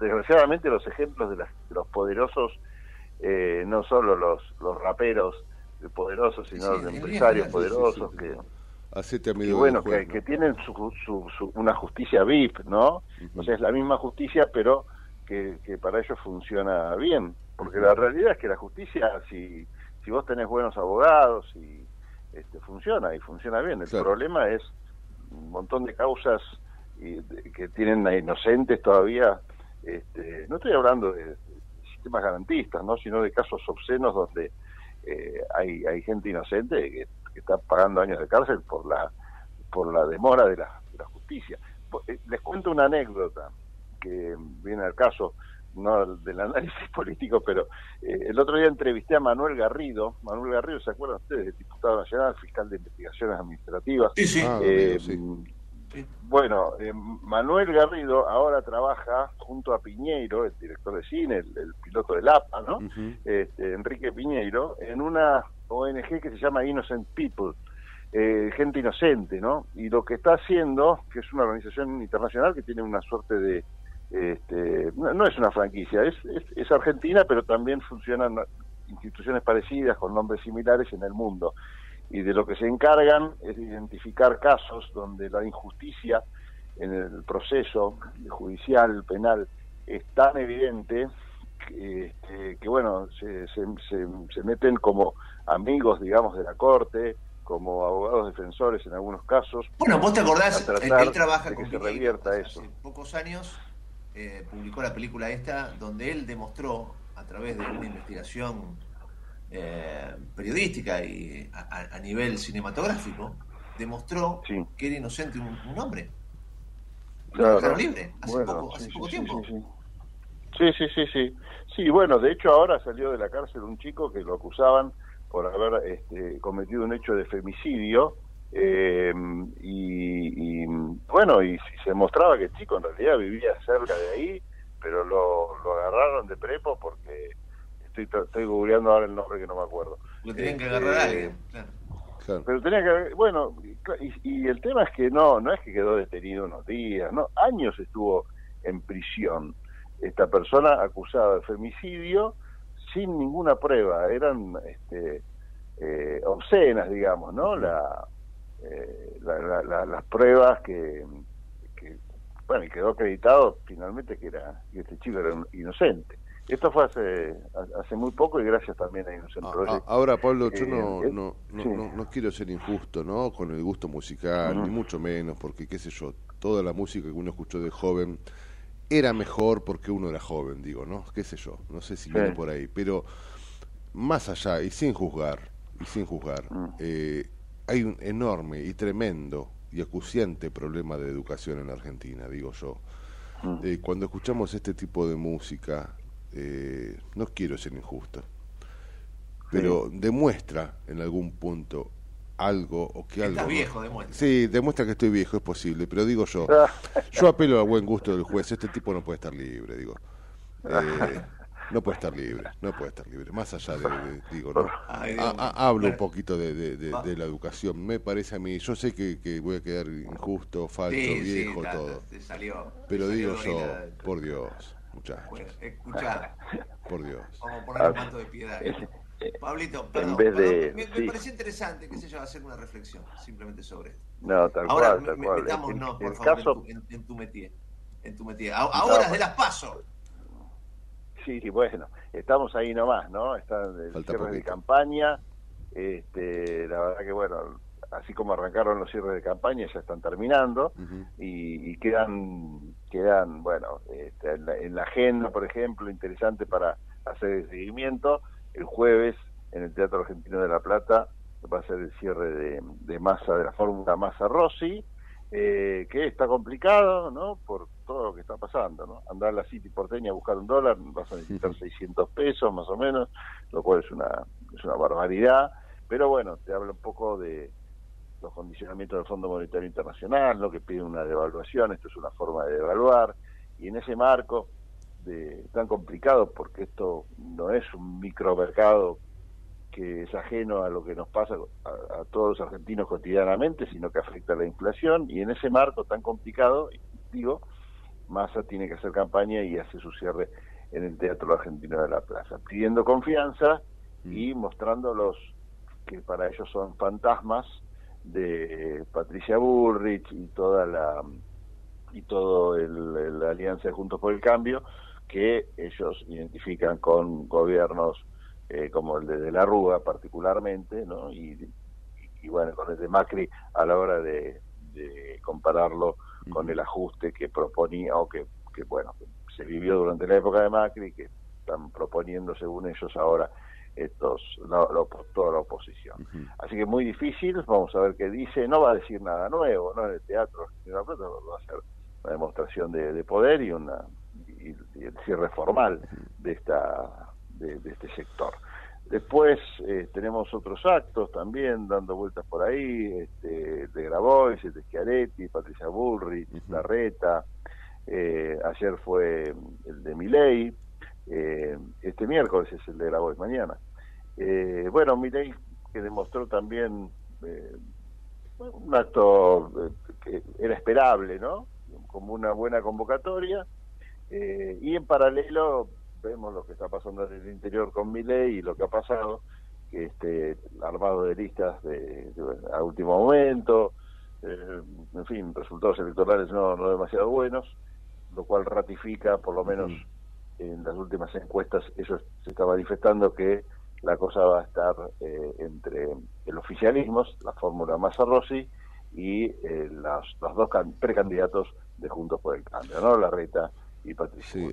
desgraciadamente los ejemplos de, los poderosos, eh, no solo los, los raperos poderosos, sino los empresarios poderosos que... bueno, que, tienen su, una justicia VIP, ¿no? O sea, es la misma justicia, pero que, que para ellos funciona bien. Porque la realidad es que la justicia, si, si vos tenés buenos abogados, y este, funciona y funciona bien. El problema es un montón de causas que tienen a inocentes todavía. Este, no estoy hablando de, sistemas garantistas, ¿no? sino de casos obscenos donde eh, hay, hay gente inocente que, está pagando años de cárcel por la por la demora de la, de la justicia. Eh, les cuento una anécdota que viene al caso no del análisis político, pero eh, el otro día entrevisté a Manuel Garrido. Manuel Garrido, ¿se acuerdan ustedes? Diputado nacional, fiscal de investigaciones administrativas. Sí, sí. Ah, eh, bueno, eh, Manuel Garrido ahora trabaja junto a Piñeiro, el director de cine, el, piloto del APA, ¿no? este, Enrique Piñeiro, en una ONG que se llama Innocent People, eh, gente inocente, ¿no? Y lo que está haciendo, que es una organización internacional que tiene una suerte de, este, no, es una franquicia, es, es argentina, pero también funcionan instituciones parecidas con nombres similares en el mundo y de lo que se encargan es identificar casos donde la injusticia en el proceso judicial, penal, es tan evidente que, este, bueno, se, se, meten como amigos, digamos, de la Corte, como abogados defensores en algunos casos. Bueno, vos te acordás, él, trabaja con que se revierta eso. Hace pocos años eh, publicó la película esta, donde él demostró, a través de una investigación eh, periodística y a, nivel cinematográfico, demostró que era inocente un, hombre. Claro. libre, hace poco, hace poco tiempo. Sí, sí, sí, sí. Sí, bueno, de hecho ahora salió de la cárcel un chico que lo acusaban por haber este, cometido un hecho de femicidio eh, y, bueno, y, se mostraba que el chico en realidad vivía cerca de ahí, pero lo, lo agarraron de prepo porque estoy, estoy googleando ahora el nombre que no me acuerdo. Lo tenían que agarrar a alguien, claro. Pero tenía que, bueno, y, el tema es que no, no es que quedó detenido unos días, no, años estuvo en prisión esta persona acusada de femicidio sin ninguna prueba, eran este, eh, obscenas, digamos, ¿no? Eh, la, la, las pruebas que, que, bueno, y quedó acreditado finalmente que era que este chico era inocente. Esto fue hace, hace muy poco y gracias también a Innocent ah, Ahora, Pablo, yo no, eh, no, no, no, quiero ser injusto ¿no? con el gusto musical, ni mucho menos, porque, qué sé yo, toda la música que uno escuchó de joven era mejor porque uno era joven, digo, ¿no? Qué sé yo, no sé si viene por ahí, pero más allá, y sin juzgar, y sin juzgar, mm. eh, hay un enorme y tremendo y acuciante problema de educación en Argentina, digo yo. Eh, cuando escuchamos este tipo de música, eh, no quiero ser injusto, pero demuestra en algún punto algo o que algo. viejo, demuestra. Sí, demuestra que estoy viejo, es posible, pero digo yo, yo apelo al buen gusto del juez, este tipo no puede estar libre, digo. Eh, no puede estar libre, no puede estar libre. Más allá de, digo, ¿no? hablo un poquito de, la educación. Me parece a mí, yo sé que, voy a quedar injusto, falso, viejo, todo. pero digo yo, por Dios, muchachos. Escuchá. Por Dios. Vamos a poner un manto de piedad. Pablito, perdón, me, pareció interesante, qué sé yo, hacer una reflexión simplemente sobre esto. No, tal Ahora, cual, tal cual. Metámonos, por favor, en, tu métier. En tu métier. Ahora de las paso. Sí, sí, bueno, estamos ahí nomás, ¿no? Están el cierre de campaña. Este, la verdad que, bueno, así como arrancaron los cierres de campaña, ya están terminando y, quedan, quedan bueno, este, en, la, agenda, por ejemplo, interesante para hacer el seguimiento, el jueves en el Teatro Argentino de La Plata va a ser el cierre de, de masa, de la fórmula Massa Rossi, eh, que está complicado, ¿no? Por todo lo que está pasando, ¿no? Andar a la City porteña a buscar un dólar, vas a necesitar 600 pesos más o menos, lo cual es una, es una barbaridad, pero bueno, te habla un poco de los condicionamientos del Fondo Monetario Internacional, lo que pide una devaluación, esto es una forma de devaluar, y en ese marco de, tan complicado, porque esto no es un micromercado que es ajeno a lo que nos pasa a, todos los argentinos cotidianamente, sino que afecta a la inflación, y en ese marco tan complicado, digo, Massa tiene que hacer campaña y hace su cierre en el Teatro Argentino de la Plaza, pidiendo confianza y mm. mostrándolos que para ellos son fantasmas de Patricia Bullrich y toda la y todo el, la alianza de Juntos por el Cambio que ellos identifican con gobiernos eh, como el de, de la Rúa particularmente, ¿no? Y, y, bueno, con el de Macri a la hora de, compararlo con el ajuste que proponía o que, que, bueno, se vivió durante la época de Macri que están proponiendo según ellos ahora estos toda la oposición. Así que muy difícil, vamos a ver qué dice, no va a decir nada nuevo, no en el teatro, va a ser una demostración de, poder y una y, el cierre formal de esta de, este sector. Después eh, tenemos otros actos también dando vueltas por ahí, este, de Grabois, de Schiaretti, Patricia Bullrich, Larreta, eh, ayer fue el de Miley, eh, este miércoles es el de Grabois mañana. Bueno, Miley que demostró también un acto que era esperable, ¿no? Como una buena convocatoria. y en paralelo vemos lo que está pasando en el interior con Miley y lo que ha pasado, que este armado de listas de, a último momento, en fin, resultados electorales no, no demasiado buenos, lo cual ratifica, por lo menos en las últimas encuestas, eso se está manifestando que la cosa va a estar eh, entre el oficialismo, la fórmula Massa Rossi, y eh, las, los dos precandidatos de Juntos por el Cambio, ¿no? Larreta Sí,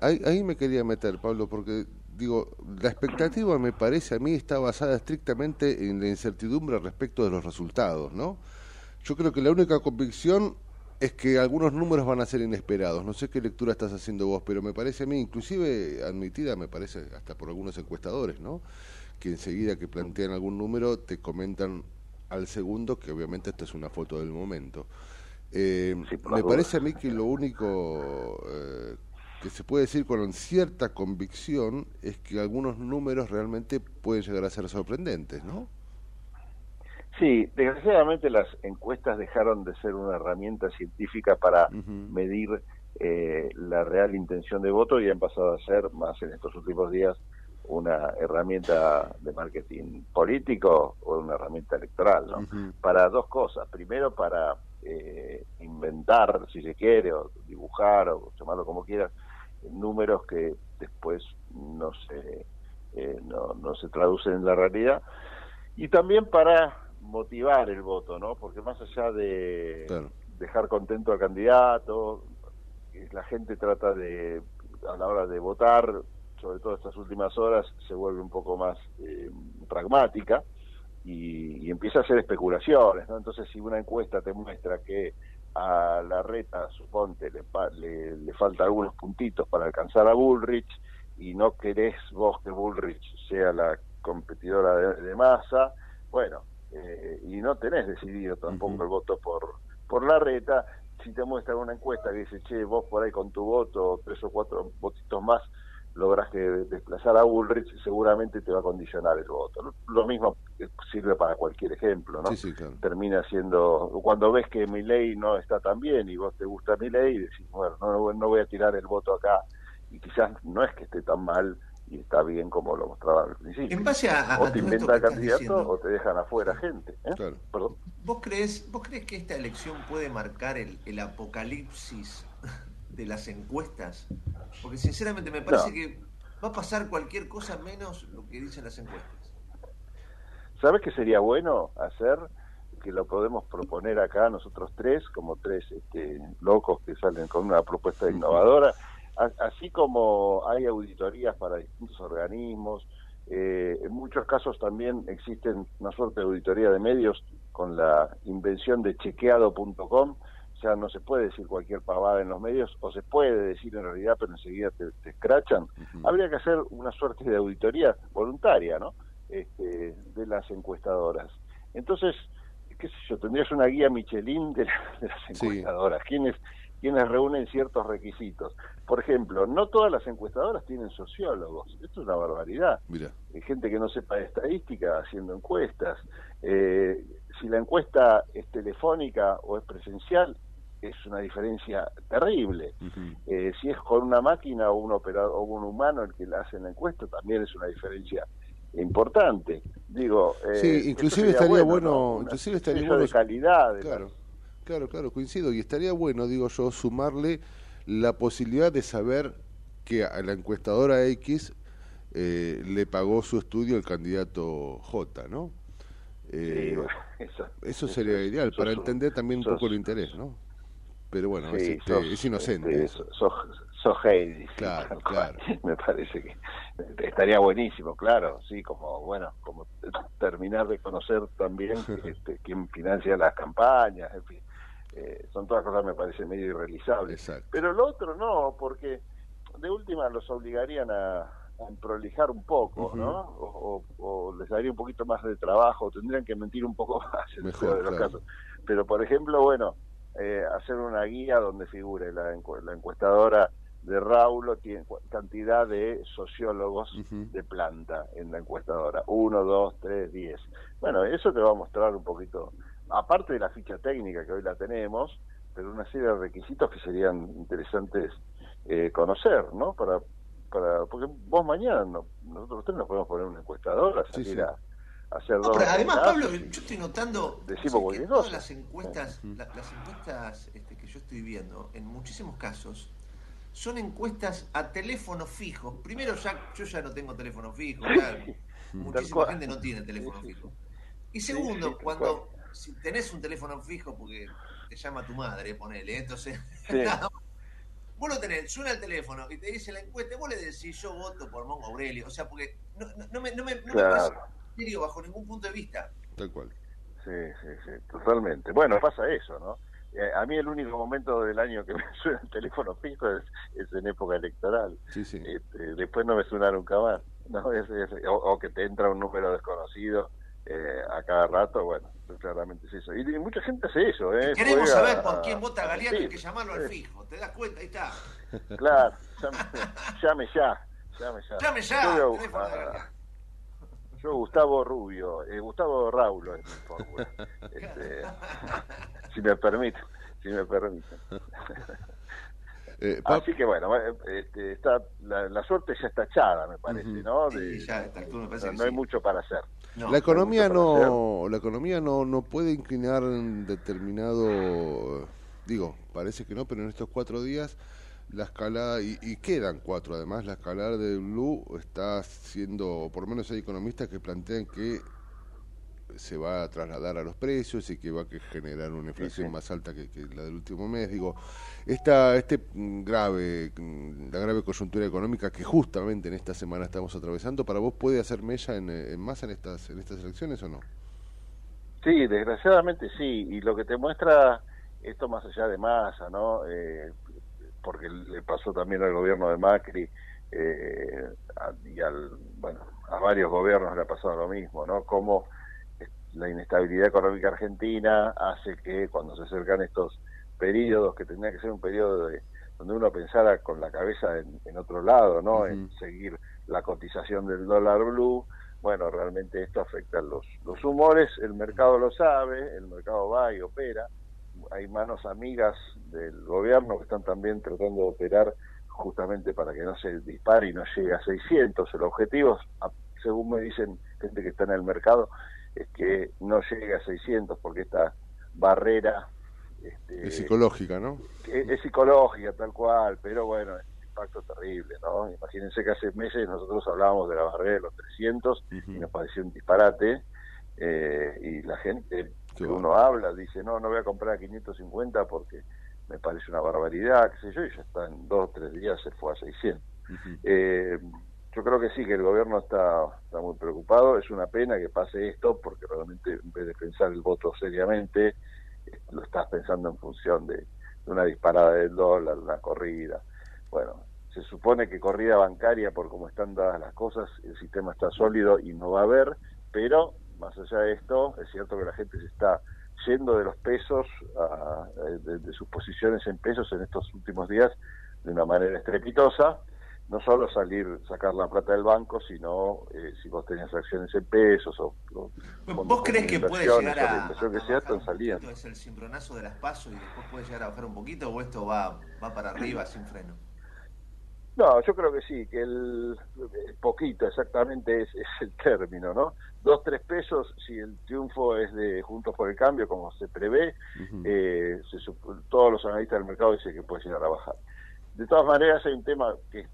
ahí, ahí, me quería meter, Pablo, porque digo, la expectativa me parece a mí está basada estrictamente en la incertidumbre respecto de los resultados, ¿no? Yo creo que la única convicción es que algunos números van a ser inesperados. No sé qué lectura estás haciendo vos, pero me parece a mí, inclusive admitida, me parece hasta por algunos encuestadores, ¿no? Que enseguida que plantean algún número te comentan al segundo que obviamente esta es una foto del momento. Eh, me parece a mí que lo único eh, que se puede decir con cierta convicción es que algunos números realmente pueden llegar a ser sorprendentes, ¿no? Sí, desgraciadamente las encuestas dejaron de ser una herramienta científica para medir eh, la real intención de voto y han pasado a ser, más en estos últimos días, una herramienta de marketing político o una herramienta electoral, ¿no? Para dos cosas. Primero, para eh, inventar, si se quiere, o dibujar, o llamarlo como quieras, números que después no se, eh, no, no se traducen en la realidad. Y también para motivar el voto, ¿no? Porque más allá de dejar contento al candidato, la gente trata de, a la hora de votar, sobre todo estas últimas horas, se vuelve un poco más eh, pragmática y, empieza a hacer especulaciones, ¿no? Entonces, si una encuesta te muestra que a la reta, suponte, le, le, falta algunos puntitos para alcanzar a Bullrich y no querés vos que Bullrich sea la competidora de masa, bueno, eh, y no tenés decidido tampoco el voto por, por la reta, si te muestran una encuesta que dice, che, vos por ahí con tu voto, tres o cuatro votitos más, logras que desplazar a Bullrich, seguramente te va a condicionar el voto. Lo mismo sirve para cualquier ejemplo, ¿no? Termina siendo, cuando ves que mi ley no está tan bien y vos te gusta mi ley, decís, bueno, no, no voy a tirar el voto acá, y quizás no es que esté tan mal y está bien como lo mostraba al principio. En base a, o te inventan candidato o te dejan afuera gente. ¿eh? ¿Vos, crees, ¿Vos crees que esta elección puede marcar el, el apocalipsis de las encuestas? Porque sinceramente me parece que va a pasar cualquier cosa menos lo que dicen las encuestas. ¿Sabes qué sería bueno hacer? Que lo podemos proponer acá nosotros tres, como tres este, locos que salen con una propuesta innovadora así como hay auditorías para distintos organismos, eh, en muchos casos también existen una suerte de auditoría de medios con la invención de chequeado.com, sea, no se puede decir cualquier pavada en los medios, o se puede decir en realidad, pero enseguida te, escrachan. Habría que hacer una suerte de auditoría voluntaria, ¿no? Este, de las encuestadoras. Entonces, qué sé yo, tendrías una guía Michelin de, las encuestadoras. ¿Quiénes, quienes reúnen ciertos requisitos. Por ejemplo, no todas las encuestadoras tienen sociólogos. Esto es una barbaridad. Hay gente que no sepa de estadística haciendo encuestas. Eh, si la encuesta es telefónica o es presencial, es una diferencia terrible. Eh, si es con una máquina o un operador o un humano el que le hace la encuesta, también es una diferencia importante. Digo, eh, sí, inclusive estaría bueno, inclusive estaría bueno de calidad. claro. Claro, claro, coincido. Y estaría bueno, digo yo, sumarle la posibilidad de saber que a la encuestadora X eh, le pagó su estudio el candidato J, ¿no? Eh, eso, sería ideal, para entender también un poco el interés, ¿no? Pero bueno, es, este, inocente. Este, sos, sos Claro, claro. Me parece que estaría buenísimo, claro, sí, como, bueno, como terminar de conocer también este, quién financia las campañas, en fin. Eh, son todas cosas me parece medio irrealizables. Pero lo otro no, porque de última los obligarían a, prolijar un poco, ¿no? O, les daría un poquito más de trabajo, tendrían que mentir un poco más en de los casos. Pero, por ejemplo, bueno, eh, hacer una guía donde figure la, la encuestadora de Raulo tiene cantidad de sociólogos de planta en la encuestadora. Uno, dos, tres, diez. Bueno, eso te va a mostrar un poquito, aparte de la ficha técnica que hoy la tenemos, pero una serie de requisitos que serían interesantes eh, conocer, ¿no? Para, para, porque vos mañana, no, nosotros tres nos podemos poner una encuestadora, salir a hacer dos. además, Pablo, yo estoy notando decimos que todas las encuestas, las encuestas este, que yo estoy viendo, en muchísimos casos, son encuestas a teléfono fijo. Primero, ya, yo ya no tengo teléfono fijo, muchísima gente no tiene teléfono fijo. Y segundo, cuando si tenés un teléfono fijo, porque te llama tu madre, ponele, entonces, vos lo tenés, suena el teléfono y te dice la encuesta, vos le decís, yo voto por Mongo Aurelio, o sea, porque no, no, me, no me, no bajo ningún punto de vista. Tal cual. Sí, sí, sí, totalmente. Bueno, pasa eso, ¿no? Eh, a mí el único momento del año que me suena el teléfono fijo es, en época electoral. Este, después no me suena nunca más. No, es, o, que te entra un número desconocido eh, a cada rato, bueno, claramente es eso. Y, mucha gente hace eso. ¿eh? Queremos saber por quién vota Galeano, hay que llamarlo al fijo. ¿Te das cuenta? Ahí está. Claro, llame, ya. Llame ya. Llame ya. Yo, Gustavo Rubio, eh, Gustavo Raulo es mi este, si me permite, si me permite. Eh, Así que bueno, este, está, la, suerte ya está echada, me parece, ¿no? no hay mucho para hacer. la economía no, la economía no, no puede inclinar en determinado, digo, parece que no, pero en estos cuatro días la escalada, y, y, quedan cuatro además, la escalada de Blue está siendo, por lo menos hay economistas que plantean que se va a trasladar a los precios y que va a generar una inflación más alta que, la del último mes. Digo, esta, este grave, la grave coyuntura económica que justamente en esta semana estamos atravesando, ¿para vos puede hacer mella en, en masa en estas, en estas elecciones o no? Sí, desgraciadamente sí, y lo que te muestra esto más allá de masa, ¿no? Eh, porque le pasó también al gobierno de Macri eh, y al, bueno, a varios gobiernos le ha pasado lo mismo, ¿no? Como la inestabilidad económica argentina hace que cuando se acercan estos periodos, que tendría que ser un periodo de, donde uno pensara con la cabeza en, otro lado, ¿no? En seguir la cotización del dólar blue, bueno, realmente esto afecta los, los humores, el mercado lo sabe, el mercado va y opera, hay manos amigas del gobierno que están también tratando de operar justamente para que no se dispare y no llegue a 600. El objetivo, según me dicen gente que está en el mercado, es que no llegue a 600 porque esta barrera este, es psicológica, ¿no? Es, psicológica tal cual, pero bueno, es un impacto terrible, ¿no? Imagínense que hace meses nosotros hablábamos de la barrera de los 300 y nos pareció un disparate eh, y la gente que uno habla dice, no, no voy a comprar a 550 porque me parece una barbaridad, qué sé yo, y ya está en dos o tres días se fue a 600. eh, yo creo que sí, que el gobierno está, está muy preocupado. Es una pena que pase esto, porque realmente en vez de pensar el voto seriamente, lo estás pensando en función de, una disparada del dólar, una corrida. Bueno, se supone que corrida bancaria, por cómo están dadas las cosas, el sistema está sólido y no va a haber, pero más allá de esto, es cierto que la gente se está yendo de los pesos, de sus posiciones en pesos en estos últimos días de una manera estrepitosa. No solo salir, sacar la plata del banco, sino eh, si vos tenías acciones en pesos o... ¿Vos crees que puede llegar a, que sea, un ¿Es el cimbronazo de las pasos y después puede llegar a bajar un poquito o esto va, va para arriba sin freno? No, yo creo que sí, que el, poquito exactamente es, el término, ¿no? Dos, tres pesos, si el triunfo es de Juntos por el Cambio, como se prevé, eh, todos los analistas del mercado dicen que puede llegar a bajar. De todas maneras, hay un tema que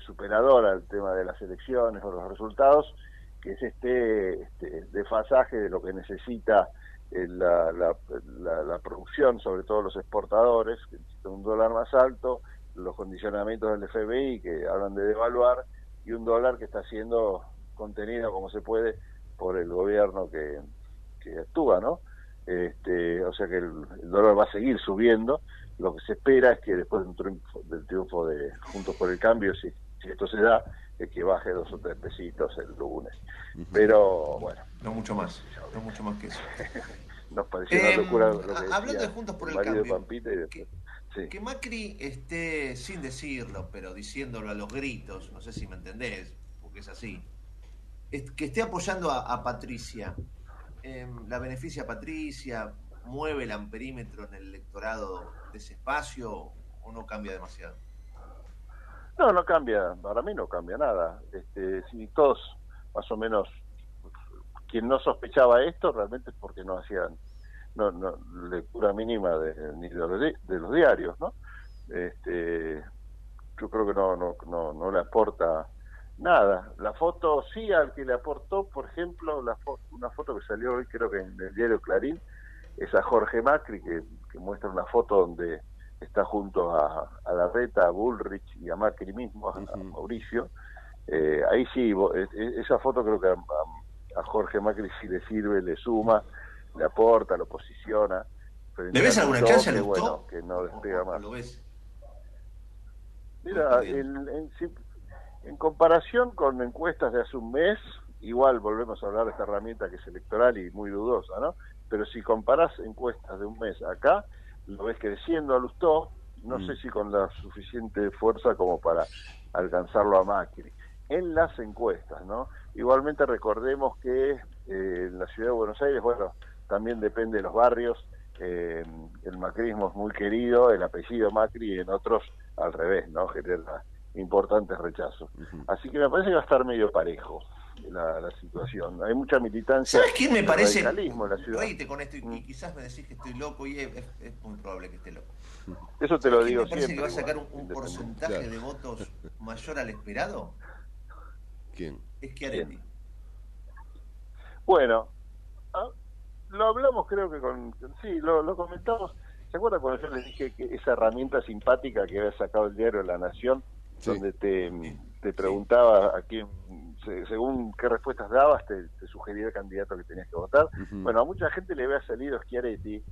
superador al tema de las elecciones o los resultados, que es este, este desfasaje de lo que necesita eh, la, la, producción, sobre todo los exportadores, que necesitan un dólar más alto, los condicionamientos del FBI que hablan de devaluar, y un dólar que está siendo contenido como se puede por el gobierno que, que actúa, ¿no? este, o sea que el, dólar va a seguir subiendo. Lo que se espera es que después del triunfo, de Juntos por el Cambio, si, si esto se da, es que baje dos o tres pesitos el lunes. Pero bueno. No mucho más, no mucho más que eso. Nos pareció una em, locura. hablando de Juntos por el, Cambio. que, Macri esté, sin decirlo, pero diciéndolo a los gritos, no sé si me entendés, porque es así, que esté apoyando a, Patricia, em, la beneficia a Patricia, mueve el amperímetro en el electorado de ese espacio o no cambia demasiado? No, no cambia, para mí no cambia nada. Este, si todos, más o menos, quien no sospechaba esto realmente es porque no hacían no, no, lectura mínima de, ni de los, de los diarios, ¿no? Este, yo creo que no, no, no, no le aporta nada. La foto sí al que le aportó, por ejemplo, la una foto que salió hoy creo que en el diario Clarín, es a Jorge Macri que, muestra una foto donde está junto a, a la reta, a Bullrich y a Macri mismo, a, Mauricio. Eh, ahí sí, esa foto creo que a, Jorge Macri sí le sirve, le suma, le aporta, lo posiciona. ¿Le ves alguna chance que, bueno, que no despega más. Mira, en, en, en comparación con encuestas de hace un mes, igual volvemos a hablar de esta herramienta que es electoral y muy dudosa, ¿no? Pero si comparás encuestas de un mes acá, lo ves creciendo a Lustó, no mm. sé si con la suficiente fuerza como para alcanzarlo a Macri. En las encuestas, ¿no? Igualmente recordemos que eh, en la ciudad de Buenos Aires, bueno, también depende de los barrios, eh, el macrismo es muy querido, el apellido Macri, y en otros al revés, ¿no? Genera importantes rechazos. Así que me parece que va a estar medio parejo la, situación. Hay mucha militancia. ¿Sabes quién me parece? En la ciudad. con esto y, quizás me decís que estoy loco y es, muy probable que esté loco. Eso te lo digo me parece que va a sacar un, porcentaje de votos mayor al esperado? ¿Quién? Es Chiaretti. Bueno, ah, lo hablamos creo que con... Sí, lo, lo comentamos. ¿Se acuerdan cuando yo les dije que esa herramienta simpática que había sacado el diario La Nación donde te, te preguntaba a quién, según qué respuestas dabas, te, sugería el candidato que tenías que votar. Bueno, a mucha gente le había salido Schiaretti,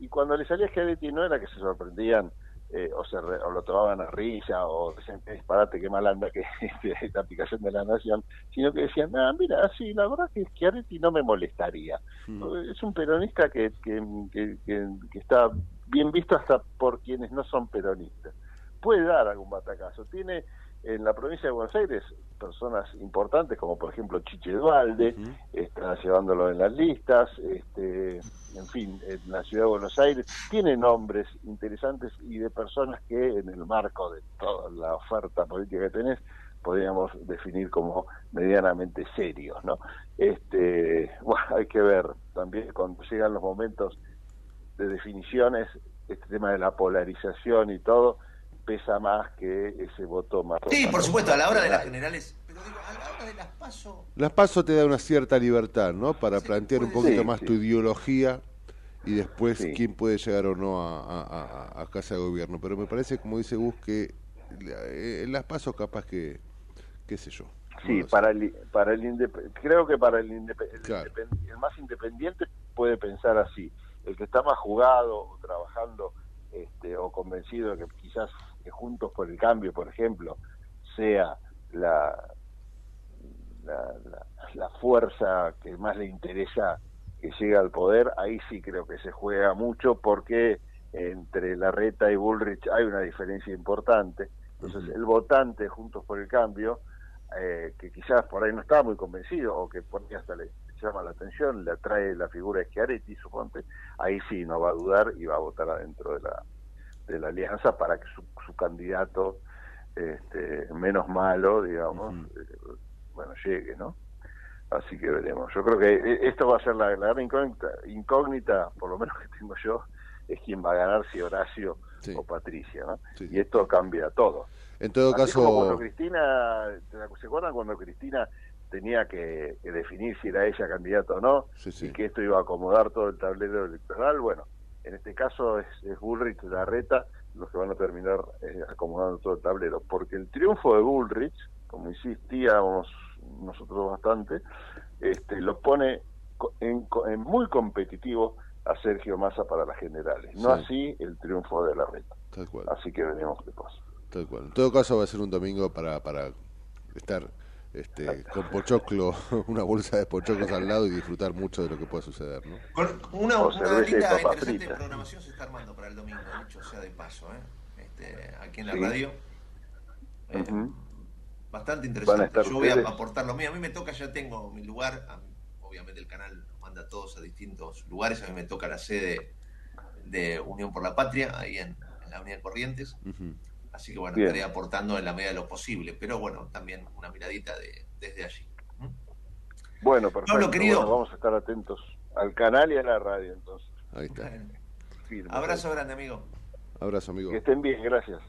y cuando le salía Schiaretti no era que se sorprendían eh, o, se o lo tomaban a risa o decían que disparate, qué mal anda que esta aplicación de la nación, sino que decían, ah, mira, sí, la verdad que Schiaretti no me molestaría. Es un peronista que, que, que, que está bien visto hasta por quienes no son peronistas puede dar algún batacazo. Tiene en la provincia de Buenos Aires personas importantes como por ejemplo Chiche Dualde, está llevándolo en las listas, este, en fin, en la ciudad de Buenos Aires tiene nombres interesantes y de personas que en el marco de toda la oferta política que tenés podríamos definir como medianamente serios, ¿no? Este, bueno, hay que ver también cuando llegan los momentos de definiciones, este tema de la polarización y todo, pesa más que ese voto más. Sí, por supuesto, a la hora de las generales. Pero digo, a la hora de las PASO. Las PASO te da una cierta libertad, ¿no? Para plantear un poquito más tu ideología y después quién puede llegar o no a, casa de gobierno. Pero me parece, como dice Gus, que eh, en las PASO capaz que, qué sé yo. Sí, para el, para el creo que para el, el más independiente puede pensar así. El que está más jugado, trabajando este, o convencido de que quizás que Juntos por el Cambio, por ejemplo, sea la, la, fuerza que más le interesa que llegue al poder, ahí sí creo que se juega mucho porque entre Larreta y Bullrich hay una diferencia importante. Entonces, el votante Juntos por el Cambio, eh, que quizás por ahí no está muy convencido o que por ahí hasta le llama la atención, le atrae la figura de Schiaretti, suponte, ahí sí no va a dudar y va a votar adentro de la, de la alianza para que su, su candidato este, menos malo, digamos, eh, bueno, llegue, ¿no? Así que veremos. Yo creo que eh, esto va a ser la, gran incógnita, incógnita, por lo menos que tengo yo, es quién va a ganar, si Horacio o Patricia, ¿no? Y esto cambia todo. En todo caso... cuando Cristina, ¿se acuerdan cuando Cristina tenía que, definir si era ella candidata o no? Y que esto iba a acomodar todo el tablero electoral, bueno, en este caso es, es Bullrich y Larreta los que van a terminar eh, acomodando todo el tablero, porque el triunfo de Bullrich, como insistíamos nosotros bastante, este, lo pone en, muy competitivo a Sergio Massa para las generales. No así el triunfo de la reta. Tal cual. Así que veremos qué pasa. Tal cual. En todo caso va a ser un domingo para, para estar este, con pochoclo, una bolsa de pochoclos al lado y disfrutar mucho de lo que pueda suceder. ¿no? una, una linda, interesante programación se está armando para el domingo, dicho sea de paso, ¿eh? este, aquí en la radio. Eh, bastante interesante. Yo voy a aportar lo mío. A mí me toca, ya tengo mi lugar. obviamente el canal manda a todos a distintos lugares. A mí me toca la sede de Unión por la Patria, ahí en, la Avenida Corrientes. Así que bueno, estaré aportando en la medida de lo posible, pero bueno, también una miradita de, desde allí. Bueno, perfecto. querido. vamos a estar atentos al canal y a la radio entonces. Ahí está. Abrazo grande, amigo. Abrazo, amigo. Que estén bien, gracias.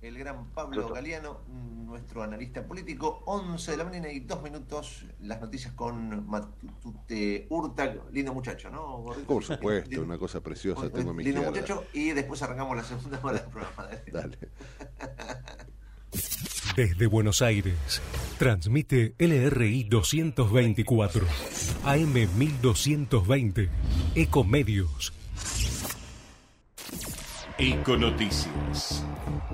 El gran Pablo Galeano, nuestro analista político, 11 de la mañana y dos minutos, las noticias con Matute Urta, lindo muchacho, ¿no? Por supuesto, una cosa preciosa tengo a mi Lindo muchacho, y después arrancamos la segunda hora del programa. Dale. Desde Buenos Aires, transmite LRI 224, AM 1220, Ecomedios. Econoticias.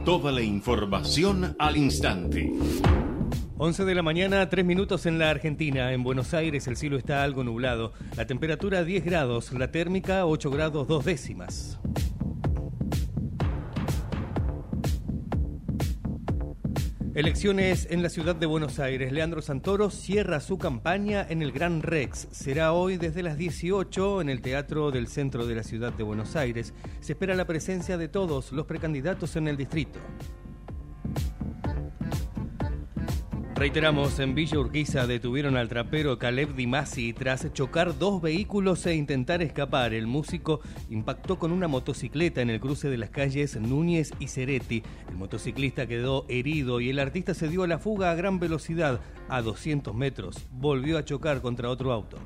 Toda la información al instante. 11 de la mañana, 3 minutos en la Argentina. En Buenos Aires el cielo está algo nublado. La temperatura 10 grados, la térmica 8 grados 2 décimas. Elecciones en la ciudad de Buenos Aires. Leandro Santoro cierra su campaña en el Gran Rex. Será hoy desde las 18 en el Teatro del Centro de la ciudad de Buenos Aires. Se espera la presencia de todos los precandidatos en el distrito. Reiteramos, en Villa Urquiza detuvieron al trapero Caleb Dimasi tras chocar dos vehículos e intentar escapar. El músico impactó con una motocicleta en el cruce de las calles Núñez y Ceretti. El motociclista quedó herido y el artista se dio a la fuga a gran velocidad. A 200 metros volvió a chocar contra otro auto.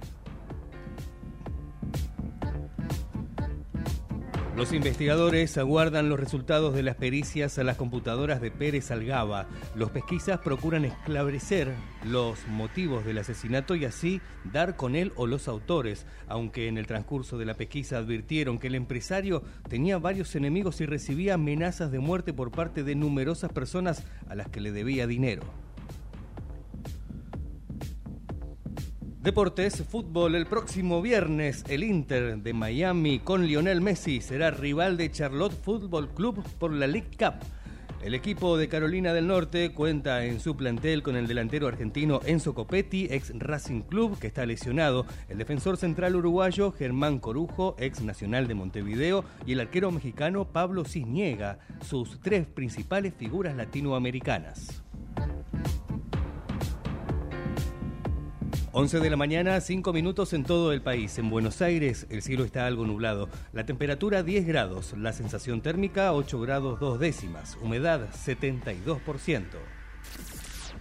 Los investigadores aguardan los resultados de las pericias a las computadoras de Pérez Algaba. Los pesquisas procuran esclarecer los motivos del asesinato y así dar con él o los autores, aunque en el transcurso de la pesquisa advirtieron que el empresario tenía varios enemigos y recibía amenazas de muerte por parte de numerosas personas a las que le debía dinero. Deportes, fútbol, el próximo viernes el Inter de Miami con Lionel Messi será rival de Charlotte Football Club por la League Cup. El equipo de Carolina del Norte cuenta en su plantel con el delantero argentino Enzo Copetti, ex Racing Club, que está lesionado, el defensor central uruguayo Germán Corujo, ex Nacional de Montevideo, y el arquero mexicano Pablo Cisniega, sus tres principales figuras latinoamericanas. 11 de la mañana, 5 minutos en todo el país. En Buenos Aires el cielo está algo nublado. La temperatura 10 grados, la sensación térmica 8 grados 2 décimas, humedad 72%.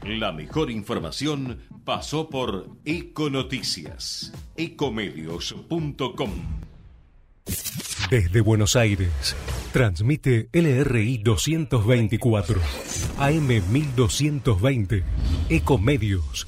La mejor información pasó por Econoticias, ecomedios.com. Desde Buenos Aires, transmite LRI 224, AM 1220, Ecomedios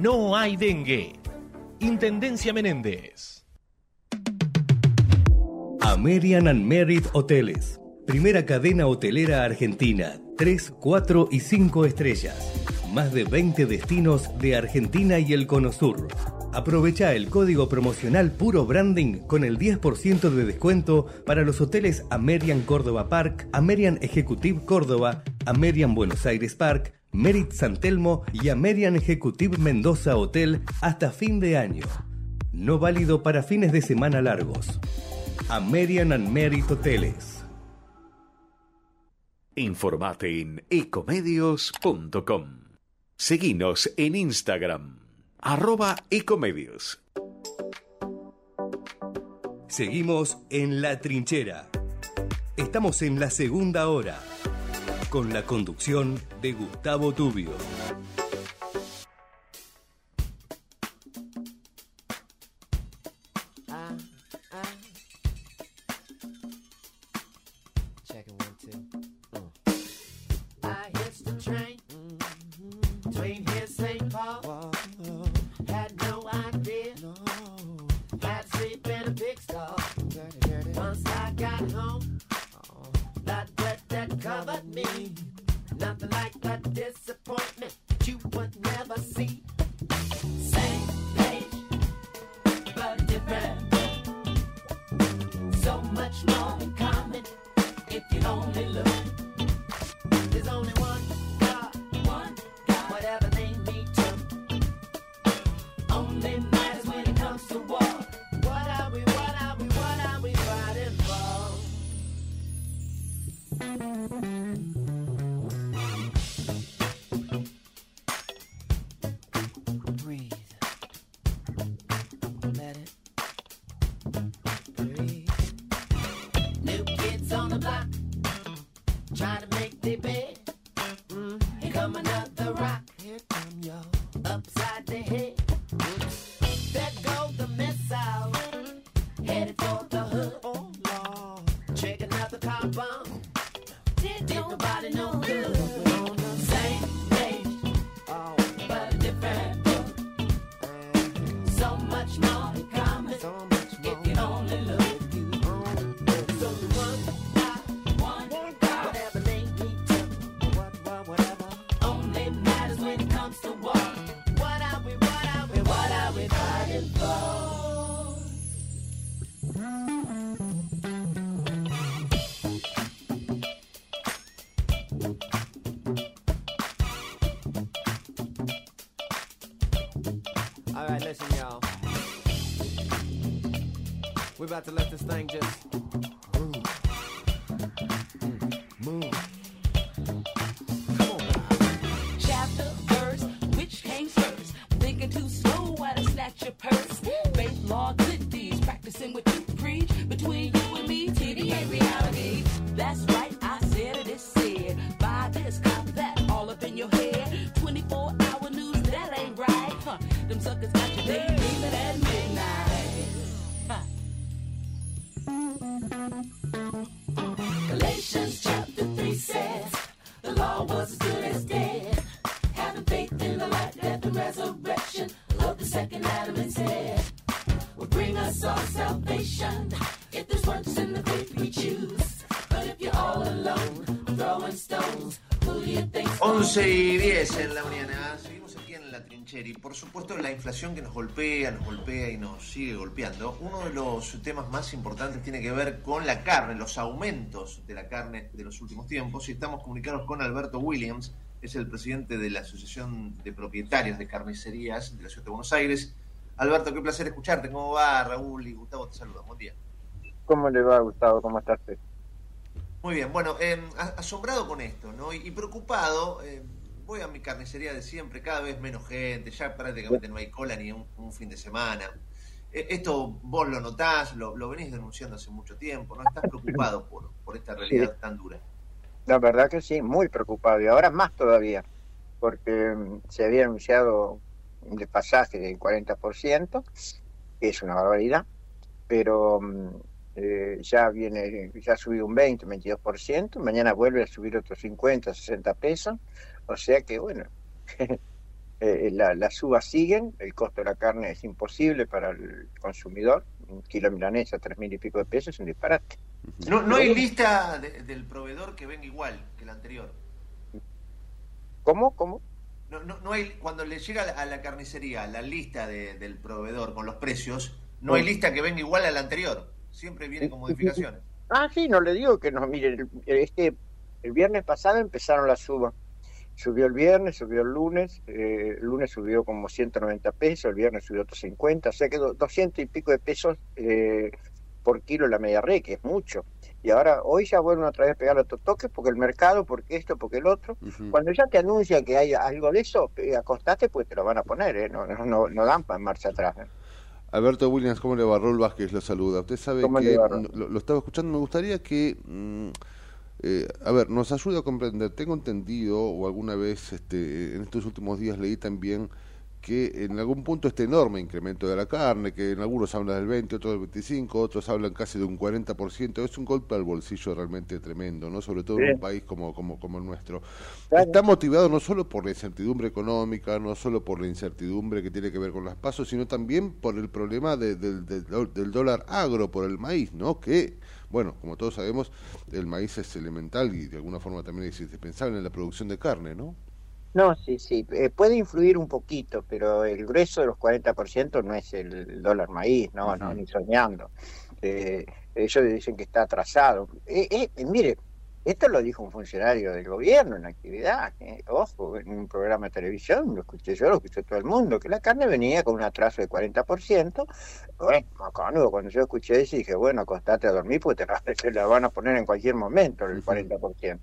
no hay dengue. Intendencia Menéndez. American and Merit Hoteles. Primera cadena hotelera argentina. 3, 4 y 5 estrellas. Más de 20 destinos de Argentina y el Cono Sur Aprovecha el código promocional Puro Branding con el 10% de descuento para los hoteles Amerian Córdoba Park, Amerian Executive Córdoba, Amerian Buenos Aires Park, Merit San Telmo y Amerian Executive Mendoza Hotel hasta fin de año. No válido para fines de semana largos. Amerian and Merit Hoteles. Informate en ecomedios.com. Seguinos en Instagram, arroba ecomedios. Seguimos en La Trinchera. Estamos en la segunda hora, con la conducción de Gustavo Tubio. Like a disappointment that you would never see. Same page, but different. So much more in common if you only look. About to let this thing just por supuesto la inflación que nos golpea, nos golpea y nos sigue golpeando. Uno de los temas más importantes tiene que ver con la carne, los aumentos de la carne de los últimos tiempos. Y estamos comunicados con Alberto Williams, es el presidente de la Asociación de Propietarios de Carnicerías de la Ciudad de Buenos Aires. Alberto, qué placer escucharte. ¿Cómo va? Raúl y Gustavo te saludan. Buen día. ¿Cómo le va, Gustavo? ¿Cómo estás? Muy bien, bueno, eh, asombrado con esto, ¿no? Y, preocupado, eh, voy a mi carnicería de siempre, cada vez menos gente, ya prácticamente no hay cola ni un, un fin de semana. Eh, esto vos lo notás, lo, lo, venís denunciando hace mucho tiempo, ¿no? Estás preocupado por, por esta realidad sí. tan dura. La verdad que sí, muy preocupado, y ahora más todavía, porque um, se había anunciado un despasaje del 40%, que es una barbaridad, pero um, eh, ya viene, ya ha subido un 20, 22%, mañana vuelve a subir otros 50, 60 pesos, o sea que bueno, eh, la, las subas siguen, el costo de la carne es imposible para el consumidor, un kilo milanesa, tres mil y pico de pesos es un disparate. No, no hay lista de, del proveedor que venga igual que el anterior. ¿Cómo? ¿Cómo? no, no, no hay, cuando le llega a la, a la carnicería la lista de- del proveedor con los precios, no hay lista que venga igual a la anterior. Siempre viene con modificaciones. Ah, sí, no le digo que no, mire, el, este, el viernes pasado empezaron las subas. Subió el viernes, subió el lunes, eh, el lunes subió como 190 pesos, el viernes subió otros 50, o sea que do- 200 y pico de pesos eh, por kilo la media red, que es mucho. Y ahora, hoy ya vuelven otra vez a pegar otro toque porque el mercado, porque esto, porque el otro. Cuando ya te anuncian que hay algo de eso, eh, acostate, pues te lo van a poner, ¿eh? no, no, no, no dan para marcha atrás. ¿eh? Alberto Williams, ¿cómo le va? Raúl Vázquez lo saluda. Usted sabe ¿Cómo que lo estaba escuchando, me gustaría que, mm, eh, a ver, nos ayude a comprender. Tengo entendido, o alguna vez este, en estos últimos días leí también que en algún punto este enorme incremento de la carne, que en algunos hablan del 20, otros del 25, otros hablan casi de un 40%, es un golpe al bolsillo realmente tremendo, ¿no? Sobre todo en un país como, como, como el nuestro. Claro. Está motivado no solo por la incertidumbre económica, no solo por la incertidumbre que tiene que ver con las pasos, sino también por el problema de- del dólar agro, por el maíz, ¿no? Que, bueno, como todos sabemos, el maíz es elemental y de alguna forma también es indispensable en la producción de carne, ¿no? No, sí, sí, eh, puede influir un poquito, pero el grueso de los 40% no es el dólar maíz, no, no, ni soñando. Eh, ellos dicen que está atrasado. Eh, eh, mire, esto lo dijo un funcionario del gobierno en actividad, eh, ojo, en un programa de televisión, lo escuché yo, lo escuchó todo el mundo, que la carne venía con un atraso de 40%. Bueno, cuando yo escuché eso dije, bueno, acostate a dormir porque te la, te la van a poner en cualquier momento el 40%.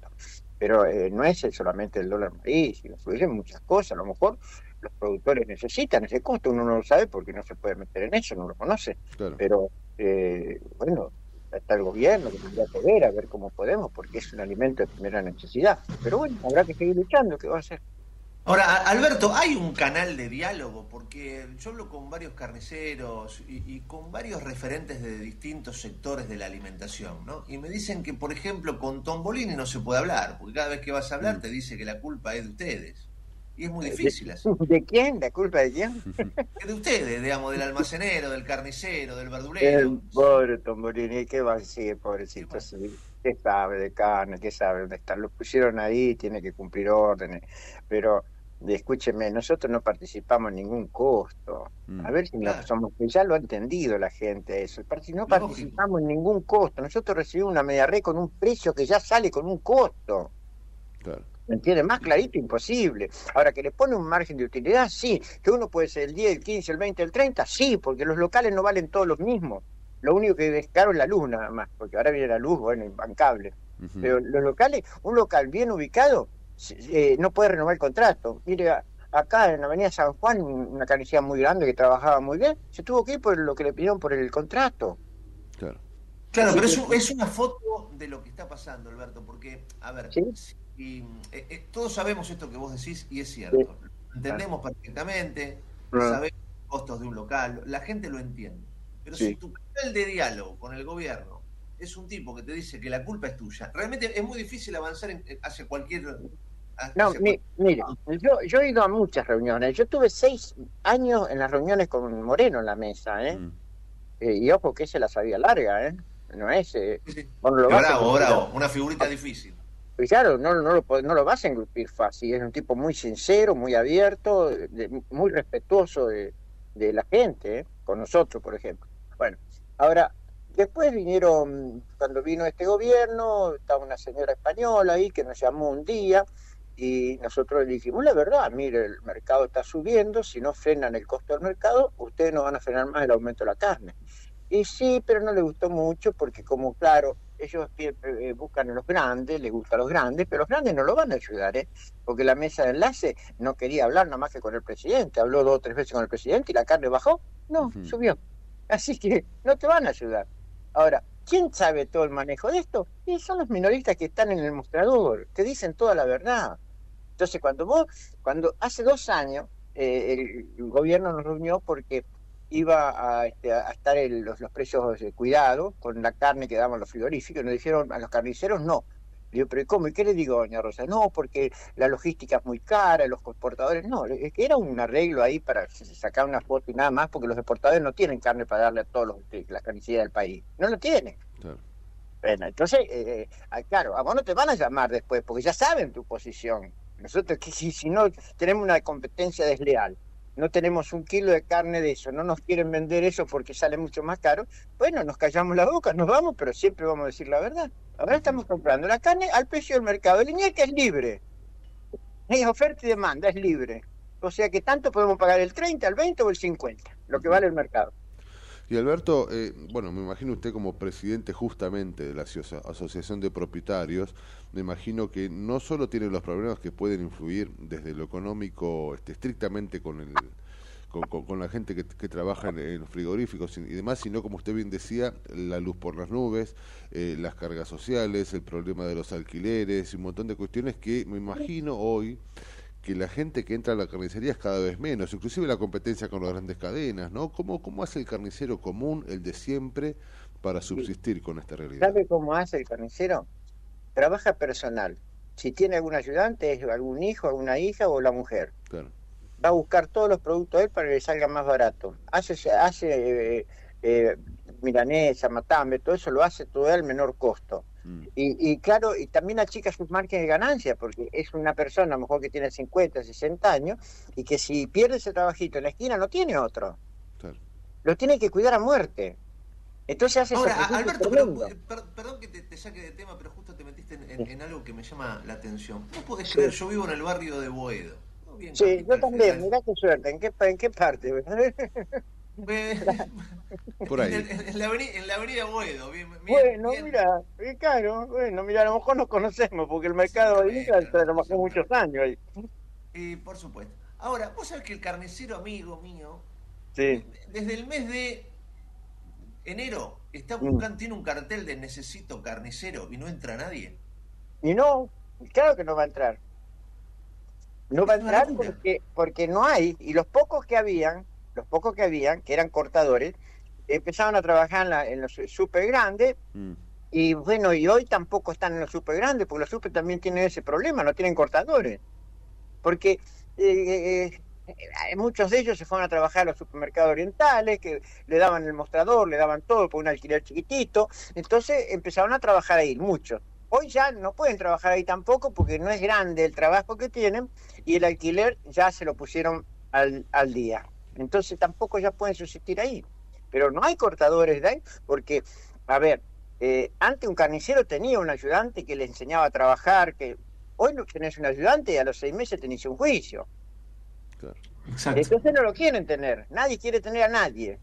Pero eh, no es solamente el dólar maíz, influyen muchas cosas. A lo mejor los productores necesitan ese costo, uno no lo sabe porque no se puede meter en eso, no lo conoce. Pero eh, bueno, está el gobierno que tendría que ver a ver cómo podemos, porque es un alimento de primera necesidad. Pero bueno, habrá que seguir luchando, ¿qué va a hacer? Ahora, Alberto, ¿hay un canal de diálogo? Porque yo hablo con varios carniceros y, y con varios referentes de distintos sectores de la alimentación, ¿no? Y me dicen que, por ejemplo, con Tombolini no se puede hablar, porque cada vez que vas a hablar te dice que la culpa es de ustedes. Y es muy difícil así. ¿De quién? ¿La culpa de quién? De ustedes, digamos, del almacenero, del carnicero, del verdulero. El pobre Tombolini, ¿qué va a decir, pobrecito? Sí, ¿Qué sabe de carne? ¿Qué sabe dónde está? Lo pusieron ahí, tiene que cumplir órdenes. Pero, escúcheme, nosotros no participamos en ningún costo. A ver si no somos, que ya lo ha entendido la gente eso. No participamos en ningún costo. Nosotros recibimos una media red con un precio que ya sale con un costo. ¿Me entiende? Más clarito imposible. Ahora, que le pone un margen de utilidad, sí. Que uno puede ser el 10, el 15, el 20, el 30, sí, porque los locales no valen todos los mismos. Lo único que es caro es la luz nada más, porque ahora viene la luz, bueno, imbancable. Pero los locales, un local bien ubicado, eh, no puede renovar el contrato. Mire, acá en la Avenida San Juan, una carnicería muy grande que trabajaba muy bien, se tuvo que ir por lo que le pidieron por el contrato. Claro. Claro, pero es, es una foto de lo que está pasando, Alberto, porque, a ver, si- eh, eh, todos sabemos esto que vos decís y es cierto. Sí. Lo entendemos perfectamente, sabemos los costos de un local, la gente lo entiende. Pero Sí. si tu canal de diálogo con el gobierno es un tipo que te dice que la culpa es tuya, realmente es muy difícil avanzar en- eh, hacia cualquier... No, mi- mire, yo, yo he ido a muchas reuniones. Yo tuve seis años en las reuniones con Moreno en la mesa, ¿eh? Eh, y ojo que se la sabía larga, ¿eh? No es... Eh, bueno, lo Bravo, bravo, una figurita difícil. Pues claro, no, no, lo, no lo vas a engrupir fácil. Es un tipo muy sincero, muy abierto, de- muy respetuoso de, de la gente, ¿eh? con nosotros, por ejemplo. Bueno, ahora, después vinieron, cuando vino este gobierno, estaba una señora española ahí que nos llamó un día y nosotros le dijimos, la verdad, mire, el mercado está subiendo, si no frenan el costo del mercado, ustedes no van a frenar más el aumento de la carne. Y sí, pero no le gustó mucho porque como, claro, ellos eh, buscan a los grandes, les gustan los grandes, pero los grandes no lo van a ayudar, ¿eh? Porque la mesa de enlace no quería hablar nada más que con el presidente, habló dos o tres veces con el presidente y la carne bajó, no, subió. Así que no te van a ayudar. Ahora, ¿quién sabe todo el manejo de esto? Y son los minoristas que están en el mostrador, que dicen toda la verdad. Entonces, cuando vos, cuando hace dos años, eh, el, el gobierno nos reunió porque iba a, este, a estar el- los, los precios de cuidado con la carne que daban los frigoríficos, nos dijeron a los carniceros no. Le digo, pero ¿y ¿cómo? ¿Y qué le digo, doña Rosa? No, porque la logística es muy cara, los exportadores, no, es que era un arreglo ahí para sacar una foto y nada más, porque los exportadores no tienen carne para darle a todos los de las carnicerías del país, no lo tienen. Bueno, entonces, eh, ah, claro, a vos no te van a llamar después, porque ya saben tu posición. Nosotros que si, si no tenemos una competencia desleal, no tenemos un kilo de carne de eso, no nos quieren vender eso porque sale mucho más caro, bueno, nos callamos la boca, nos vamos, pero siempre vamos a decir la verdad. Ahora estamos comprando la carne al precio del mercado lineal que es libre. Es oferta y demanda, es libre. O sea que tanto podemos pagar el 30, el 20 o el 50, lo que vale el mercado. Y Alberto, eh, bueno, me imagino usted como presidente justamente de la asocia- Asociación de Propietarios, me imagino que no solo tiene los problemas que pueden influir desde lo económico este, estrictamente con el con, con- la gente que, trabaja en, frigoríficos y demás, sino como usted bien decía, la luz por las nubes, eh, las cargas sociales, el problema de los alquileres y un montón de cuestiones que me imagino hoy que la gente que entra a la carnicería es cada vez menos, inclusive la competencia con las grandes cadenas, ¿no? ¿Cómo, cómo hace el carnicero común, el de siempre, para subsistir con esta realidad? ¿Sabe cómo hace el carnicero? Trabaja personal. Si tiene algún ayudante, es algún hijo, alguna hija o la mujer. Claro. Va a buscar todos los productos a él para que le salga más barato. Hace, hace eh, eh, milanesa, matambre, todo eso lo hace todo al menor costo. Y, y claro, y también achica sus márgenes de ganancia, porque es una persona a lo mejor que tiene 50, 60 años, y que si pierde ese trabajito en la esquina no tiene otro. Claro. Lo tiene que cuidar a muerte. Entonces hace Ahora, Alberto, pero, eh, per- perdón que te, te saque de tema, pero justo te metiste en, en- en algo que me llama la atención. ¿Vos podés creer? Yo vivo en el barrio de Boedo. Sí, capital yo también, mirá qué suerte, ¿en qué, pa- en qué parte? Por ahí. En, la avenida, en la avenida Boedo. Bien, bien- bueno, bien. mira, eh, claro, bueno, mira, a lo mejor nos conocemos, porque el mercado de Inca trabajó muchos años ahí. Eh, por supuesto. Ahora, vos sabés que el carnicero amigo mío, Sí, desde el mes de enero, está Mm. buscando, tiene un cartel de necesito carnicero y no entra nadie. y no, claro que no va a entrar. No va a entrar porque, porque no hay, y los pocos que habían, los pocos que habían, que eran cortadores, empezaron a trabajar en, la- en los super grandes, y bueno, y hoy tampoco están en los super grandes, porque los super también tienen ese problema, no tienen cortadores. Porque eh, eh, eh, muchos de ellos se fueron a trabajar a los supermercados orientales, que le daban el mostrador, le daban todo por un alquiler chiquitito, entonces empezaron a trabajar ahí, muchos. Hoy ya no pueden trabajar ahí tampoco porque no es grande el trabajo que tienen y el alquiler ya se lo pusieron al, al día. Entonces tampoco ya pueden subsistir ahí. Pero no hay cortadores de ahí porque, a ver, eh, antes un carnicero tenía un ayudante que le enseñaba a trabajar, que hoy no tenés un ayudante y a los seis meses tenés un juicio. Entonces no lo quieren tener, nadie quiere tener a nadie,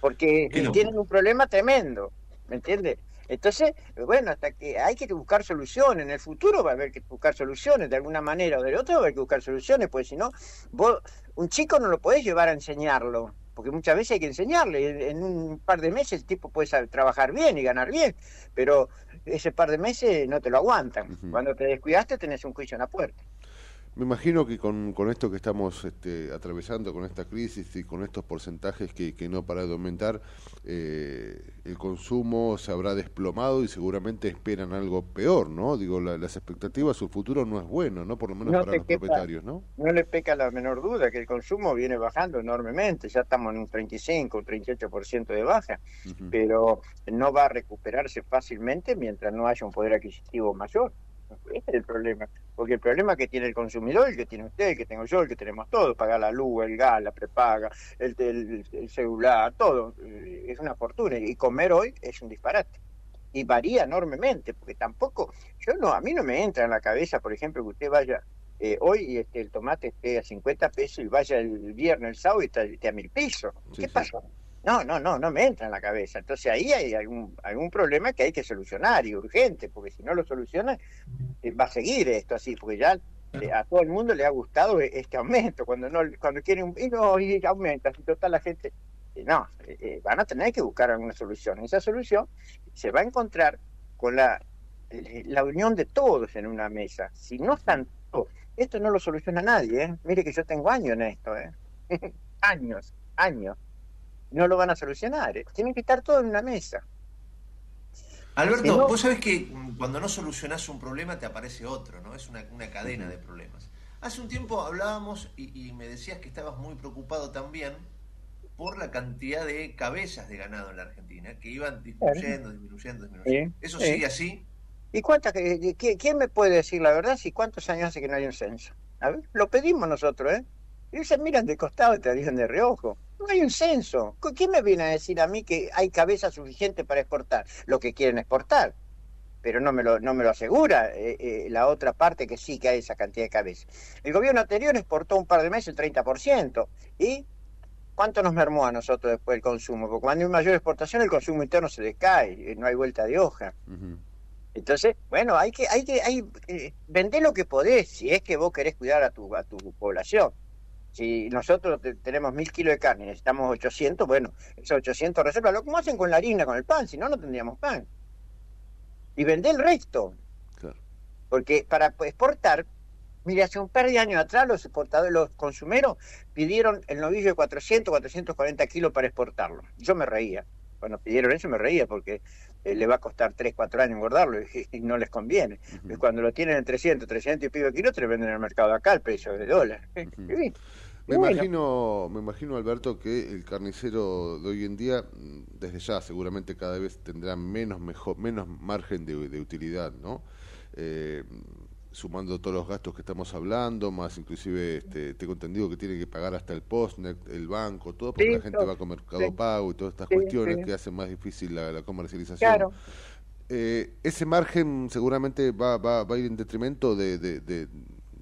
porque tienen un problema tremendo, ¿me entiendes? Entonces, bueno, hasta que hay que buscar soluciones, en el futuro va a haber que buscar soluciones, de alguna manera o de otra va a haber que buscar soluciones, pues si no, vos, un chico no lo podés llevar a enseñarlo, porque muchas veces hay que enseñarle, en- un par de meses el tipo puede saber trabajar bien y ganar bien, pero ese par de meses no te lo aguantan, cuando te descuidaste tenés un juicio en la puerta. Me imagino que con, con esto que estamos este, atravesando, con esta crisis y con estos porcentajes que, que no para de aumentar, eh, el consumo se habrá desplomado y seguramente esperan algo peor, ¿no? Digo, la- las expectativas, su futuro no es bueno, ¿no? Por lo menos No para los quepa- propietarios, ¿no? No le peca la menor duda que el consumo viene bajando enormemente, ya estamos en un 35, un 38% de baja, pero no va a recuperarse fácilmente mientras no haya un poder adquisitivo mayor. Ese es el problema, porque el problema que tiene el consumidor, el que tiene usted, el que tengo yo, el que tenemos todos, pagar la luz, el gas, la prepaga, el, el- el celular, todo, eh, es una fortuna, y comer hoy es un disparate y varía enormemente, porque tampoco, yo no, a mí no me entra en la cabeza, por ejemplo, que usted vaya eh, hoy y este, el tomate esté a 50 pesos y vaya el viernes, el sábado y esté, a mil pesos. ¿Qué pasa? No, no, no, no me entra en la cabeza. Entonces ahí hay algún, algún problema que hay que solucionar y urgente, porque si no lo soluciona, eh, va a seguir esto así, porque ya eh, a todo el mundo le ha gustado eh, este aumento. Cuando no cuando quieren un y no, y aumenta, si total la gente. eh, no, eh, van a tener que buscar alguna solución. Esa solución se va a encontrar con la, la unión de todos en una mesa. Si no están todos, esto no lo soluciona nadie. ¿eh? Mire que yo tengo años en esto, ¿eh? años, años. No lo van a solucionar. ¿eh? Tienen que estar todos en una mesa. Alberto, Si no- vos sabés que cuando no solucionás un problema te aparece otro, ¿no? Es una, una cadena de problemas. Hace un tiempo hablábamos y, y me decías que estabas muy preocupado también por la cantidad de cabezas de ganado en la Argentina, que iban disminuyendo, disminuyendo, disminuyendo. Sí, ¿Eso sí. sigue así? ¿Y cuántas, quién me puede decir la verdad si cuántos años hace que no hay un censo? A ver, lo pedimos nosotros, ¿eh? Y se miran de costado y te miran de reojo. No hay un censo. ¿Con ¿Quién me viene a decir a mí que hay cabeza suficiente para exportar? Lo que quieren exportar. Pero no me lo, no me lo asegura eh, eh, la otra parte que sí que hay esa cantidad de cabeza. El gobierno anterior exportó un par de meses el 30%. ¿Y cuánto nos mermó a nosotros después el consumo? Porque cuando hay mayor exportación el consumo interno se decae, eh, no hay vuelta de hoja. Entonces, bueno, hay que, hay que, hay, eh, vender lo que podés, si es que vos querés cuidar a tu, a tu población. Si nosotros te- tenemos mil kilos de carne y necesitamos 800, bueno, esos 800 reservalo como hacen con la harina, con el pan, si no, no tendríamos pan. Y vender el resto. Porque para exportar, mire, hace un par de años atrás los exportadores, los consumeros pidieron el novillo de 400, 440 kilos para exportarlo. Yo me reía. Cuando pidieron eso me reía porque eh, le va a costar 3, 4 años engordarlo y, y no les conviene. Y cuando lo tienen en 300, 300 y pico de kilos, te lo venden en el mercado acá al precio de dólar. Y Me bueno. imagino, me imagino Alberto que el carnicero de hoy en día, mm, desde ya seguramente cada vez tendrá menos mejor, menos margen de, de utilidad, ¿no? Eh, sumando todos los gastos que estamos hablando, más inclusive este, tengo entendido que tiene que pagar hasta el postnet, el banco, todo porque Sí, la gente va con Mercado Sí. Pago y todas estas Sí, cuestiones que hacen más difícil la, la comercialización. Claro. Eh, ese margen seguramente va, va, va a ir en detrimento de, de, de,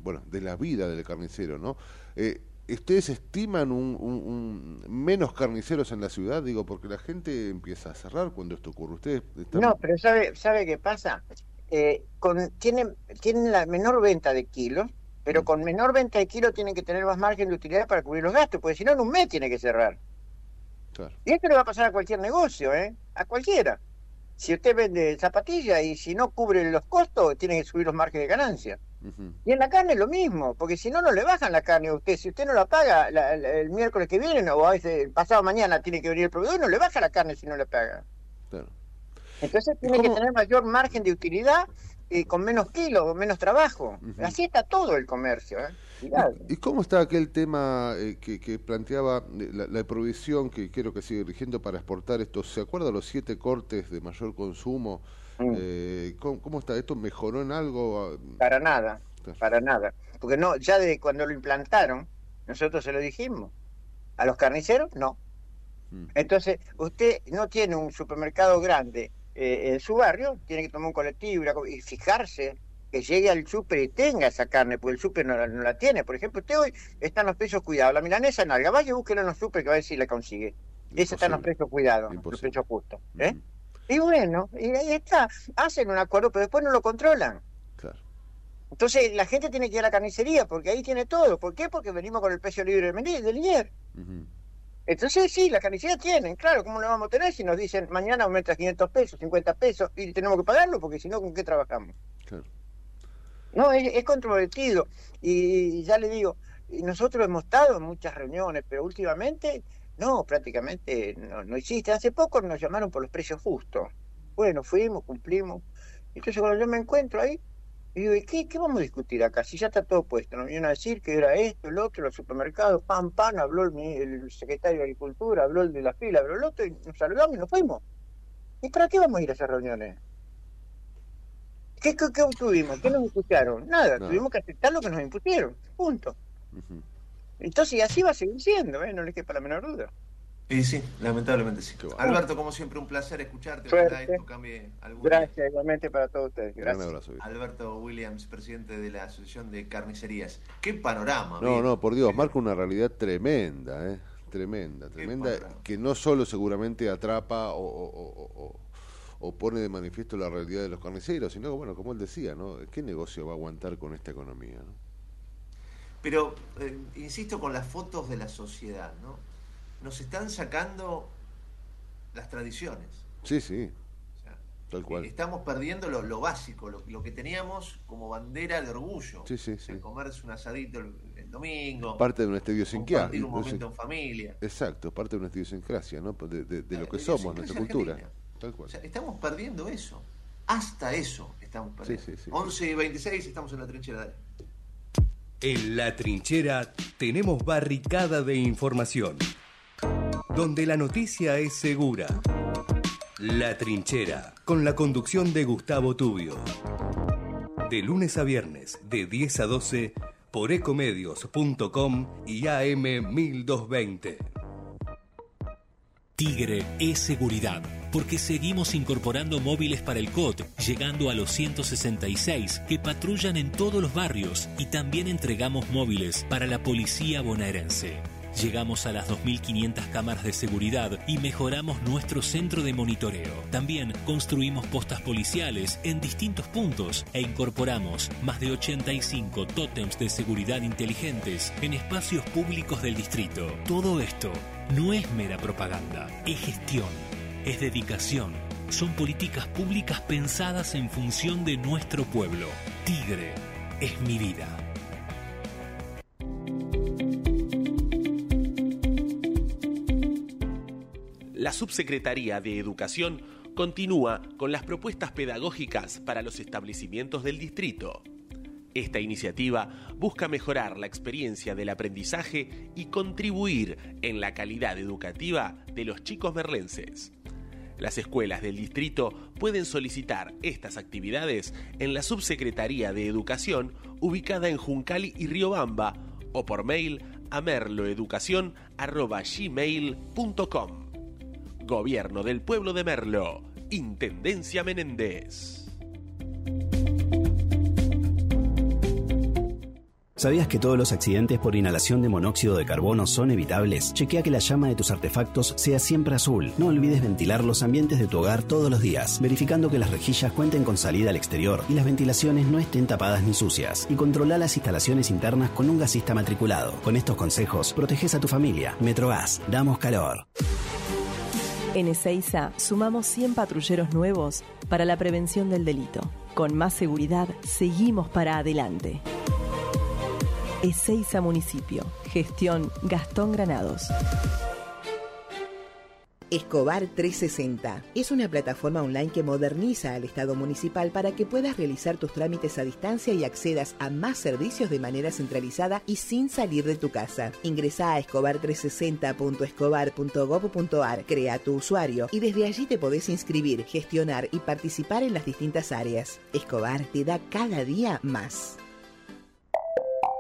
bueno, de la vida del carnicero, ¿no? Eh, ¿Ustedes estiman un, un- un- menos carniceros en la ciudad? Digo, porque la gente empieza a cerrar cuando esto ocurre. ¿Ustedes están... No, pero ¿sabe, sabe qué pasa? Eh, con, tienen, tienen la menor venta de kilos, pero Mm. con menor venta de kilos tienen que tener más margen de utilidad para cubrir los gastos, porque si no en un mes tiene que cerrar. Claro. Y esto le va a pasar a cualquier negocio, ¿eh? A cualquiera. Si usted vende zapatillas y si no cubre los costos, tiene que subir los márgenes de ganancia. Y en la carne es lo mismo, porque si no, no le bajan la carne a usted. Si usted no la paga la- la- el miércoles que viene o a veces el pasado mañana tiene que venir el proveedor, no le baja la carne si no le paga. Claro. Entonces tiene que tener mayor margen de utilidad eh, con menos kilos, con menos trabajo. Así está todo el comercio. ¿eh? ¿Y cómo está aquel tema eh, que, que planteaba eh, la, la prohibición que creo que sigue rigiendo para exportar estos? ¿Se acuerda los siete cortes de mayor consumo? Mm. Eh, ¿cómo, cómo está? ¿Esto mejoró en algo? Para nada, para nada. Porque no, ya de cuando lo implantaron, nosotros se lo dijimos. A los carniceros, no. Entonces, usted no tiene un supermercado grande eh, en su barrio, tiene que tomar un colectivo y fijarse que llegue al súper y tenga esa carne, porque el súper no, la- no la tiene. Por ejemplo, usted hoy están los precios cuidados. La milanesa en alga, vaya y búsquela en los súper que va a ver si la consigue. Esa está en los precios cuidados, los precios justos. ¿eh? Y bueno, y ahí está. Hacen un acuerdo, pero después no lo controlan. Claro. Entonces la gente tiene que ir a la carnicería porque ahí tiene todo. ¿Por qué? Porque venimos con el precio libre del meni- del INER. Entonces sí, la carnicería tienen, claro, ¿cómo lo vamos a tener si nos dicen mañana aumenta 500 pesos, 50 pesos y tenemos que pagarlo porque si no, ¿con qué trabajamos? Claro. No, es, es controvertido. Y ya le digo, y nosotros hemos estado en muchas reuniones, pero últimamente no, prácticamente no, no existe. Hace poco nos llamaron por los precios justos. Bueno, fuimos, cumplimos. Entonces cuando yo me encuentro ahí, y digo, ¿y qué, qué vamos a discutir acá? Si ya está todo puesto. Nos vinieron a decir que era esto, el otro, los supermercados, pan, pan, habló el, secretario de Agricultura, habló el de la fila, habló el otro, y nos saludamos y nos fuimos. ¿Y para qué vamos a ir a esas reuniones? ¿Qué, qué, qué obtuvimos? ¿Qué nos escucharon? Nada, Nada. tuvimos que aceptar lo que nos impusieron. Punto. Entonces, y así va a seguir siendo, ¿eh? no le quepa la menor duda. Y sí, lamentablemente sí. Alberto, como siempre, un placer escucharte. Suerte. Ojalá esto cambie algún día. Gracias, igualmente para todos ustedes. Gracias. abrazo. viejo. Alberto Williams, presidente de la Asociación de Carnicerías. ¡Qué panorama! No, no, por Dios, marca una realidad tremenda, ¿eh? Tremenda, tremenda, que no solo seguramente atrapa o, o- o- o- o pone de manifiesto la realidad de los carniceros, sino que, bueno, como él decía, ¿no? ¿Qué negocio va a aguantar con esta economía, no? Pero, eh, insisto con las fotos de la sociedad, ¿no? Nos están sacando las tradiciones. Sí, sí, tal Eh, cual. Estamos perdiendo lo, lo básico, lo, lo que teníamos como bandera de orgullo. Sí, sí, sí. El comerse un asadito el, el domingo. Parte de nuestra idiosincrasia. Compartir un momento en familia. Exacto, parte de nuestra idiosincrasia, ¿no? De, de- de lo que somos, nuestra cultura. argentina. Tal cual. O sea, estamos perdiendo eso. Hasta eso estamos perdiendo. Sí, sí, sí. 11 y 26 estamos en la trinchera de... En la trinchera tenemos barricada de información, donde la noticia es segura. La Trinchera, con la conducción de Gustavo Tubio. De lunes a viernes, de 10 a 12, por ecomedios.com y AM 1220. Tigre es seguridad, porque seguimos incorporando móviles para el COT, llegando a los 166 que patrullan en todos los barrios y también entregamos móviles para la policía bonaerense. Llegamos a las 2.500 cámaras de seguridad y mejoramos nuestro centro de monitoreo. También construimos postas policiales en distintos puntos e incorporamos más de 85 tótems de seguridad inteligentes en espacios públicos del distrito. Todo esto no es mera propaganda, es gestión, es dedicación. Son políticas públicas pensadas en función de nuestro pueblo. Tigre es mi vida. La Subsecretaría de Educación continúa con las propuestas pedagógicas para los establecimientos del distrito. Esta iniciativa busca mejorar la experiencia del aprendizaje y contribuir en la calidad educativa de los chicos merlenses. Las escuelas del distrito pueden solicitar estas actividades en la Subsecretaría de Educación ubicada en Juncali y Riobamba o por mail a merloeducación.gmail.com Gobierno del Pueblo de Merlo, Intendencia Menéndez. ¿Sabías que todos los accidentes por inhalación de monóxido de carbono son evitables? Chequea que la llama de tus artefactos sea siempre azul. No olvides ventilar los ambientes de tu hogar todos los días, verificando que las rejillas cuenten con salida al exterior y las ventilaciones no estén tapadas ni sucias. Y controla las instalaciones internas con un gasista matriculado. Con estos consejos, proteges a tu familia. Metrogas, damos calor. En Ezeiza sumamos 100 patrulleros nuevos para la prevención del delito. Con más seguridad, seguimos para adelante. Ezeiza Municipio. Gestión Gastón Granados. Escobar 360 es una plataforma online que moderniza al Estado municipal para que puedas realizar tus trámites a distancia y accedas a más servicios de manera centralizada y sin salir de tu casa. Ingresa a escobar360.escobar.gov.ar, crea tu usuario y desde allí te podés inscribir, gestionar y participar en las distintas áreas. Escobar te da cada día más.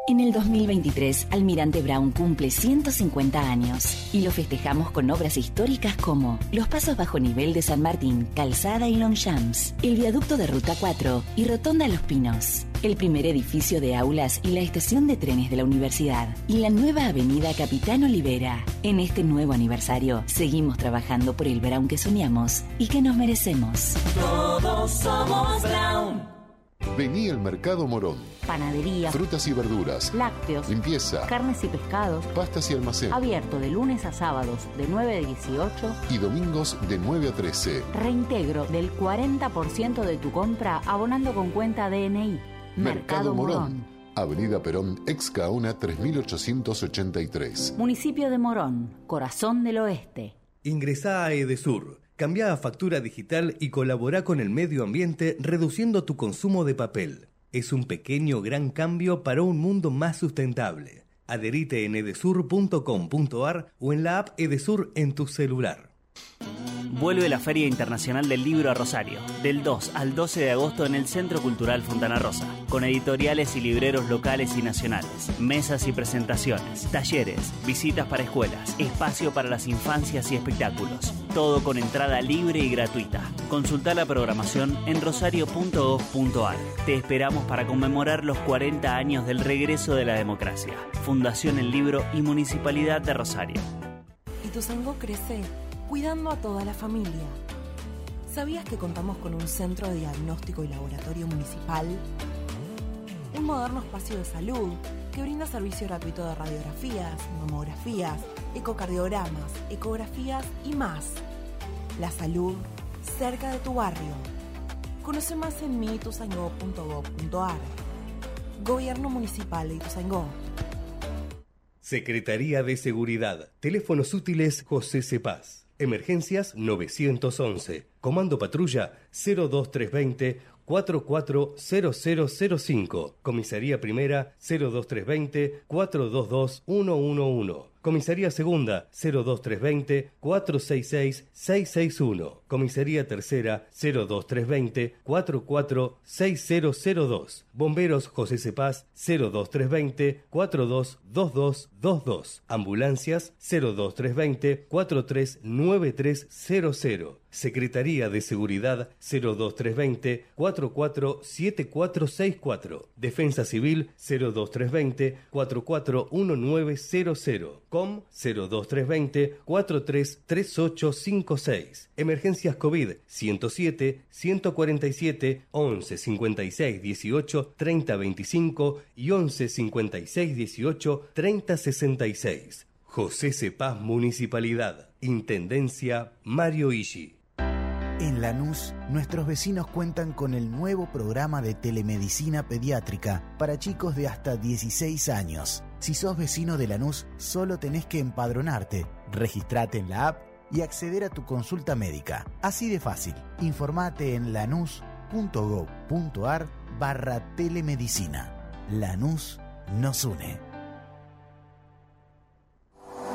En el 2023, Almirante Brown cumple 150 años y lo festejamos con obras históricas como los pasos bajo nivel de San Martín, Calzada y Longchamps, el viaducto de Ruta 4 y Rotonda Los Pinos, el primer edificio de aulas y la estación de trenes de la universidad y la nueva avenida Capitán Olivera. En este nuevo aniversario, seguimos trabajando por el Brown que soñamos y que nos merecemos. Todos somos Brown. Vení al Mercado Morón. Panadería, Frutas y verduras. lácteos, Limpieza. carnes y pescados. Pastas y almacén. Abierto de lunes a sábados de 9 a 18. Y domingos de 9 a 13. Reintegro del 40% de tu compra abonando con cuenta DNI. Mercado Morón. Avenida Perón, ex Caona 3883. Municipio de Morón, corazón del oeste. Ingresá a Edesur, cambia a factura digital y colabora con el medio ambiente reduciendo tu consumo de papel. Es un pequeño gran cambio para un mundo más sustentable. Adherite en edesur.com.ar o en la app Edesur en tu celular. Vuelve la Feria Internacional del Libro a Rosario, del 2 al 12 de agosto en el Centro Cultural Fontana Rosa, con editoriales y libreros locales y nacionales, mesas y presentaciones, talleres, visitas para escuelas, espacio para las infancias y espectáculos. Todo con entrada libre y gratuita. Consulta la programación en rosario.gov.ar. Te esperamos para conmemorar los 40 años del regreso de la democracia. Fundación El Libro y Municipalidad de Rosario. Ituzaingó crece cuidando a toda la familia. ¿Sabías que contamos con un centro de diagnóstico y laboratorio municipal? Un moderno espacio de salud que brinda servicio gratuito de radiografías, mamografías, ecocardiogramas, ecografías y más. La salud cerca de tu barrio. Conoce más en miituzaingó.gov.ar. Gobierno Municipal de Ituzaingó. Secretaría de Seguridad. Teléfonos útiles José Cepaz. Emergencias 911. Comando Patrulla 02320 440005. Comisaría Primera 02320 422 111. Comisaría Segunda 02320 466 661. Comisaría Tercera 02320 446002. Bomberos José Cepaz 02320 422222. Ambulancias 02320 439300. Secretaría de Seguridad 02320 447464. Defensa Civil 02320 441900. COM 02320 433856. COVID 107 147 11 56 18 30 25 y 11 56 18 30 66. José Cepaz Municipalidad. Intendencia Mario Ishi. En Lanús, nuestros vecinos cuentan con el nuevo programa de telemedicina pediátrica para chicos de hasta 16 años. Si sos vecino de Lanús, solo tenés que empadronarte, registrate en la app y acceder a tu consulta médica. Así de fácil. Informate en lanús.gov.ar barra telemedicina. Lanús nos une.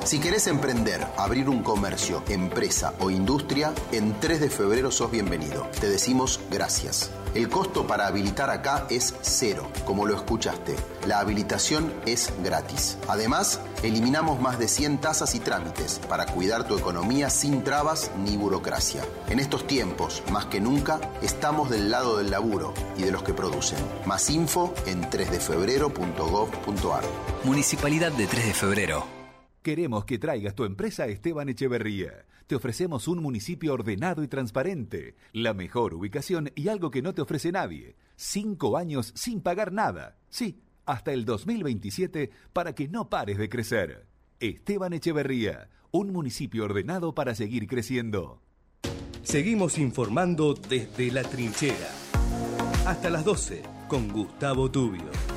Si querés emprender, abrir un comercio, empresa o industria, en 3 de febrero sos bienvenido. Te decimos gracias. El costo para habilitar acá es cero, como lo escuchaste. La habilitación es gratis. Además, eliminamos más de 100 tasas y trámites para cuidar tu economía sin trabas ni burocracia. En estos tiempos, más que nunca, estamos del lado del laburo y de los que producen. Más info en 3defebrero.gov.ar. Municipalidad de 3 de Febrero. Queremos que traigas tu empresa a Esteban Echeverría. Te ofrecemos un municipio ordenado y transparente, la mejor ubicación y algo que no te ofrece nadie. Cinco años sin pagar nada. Sí, hasta el 2027 para que no pares de crecer. Esteban Echeverría, un municipio ordenado para seguir creciendo. Seguimos informando desde la trinchera. Hasta las 12 con Gustavo Tubio.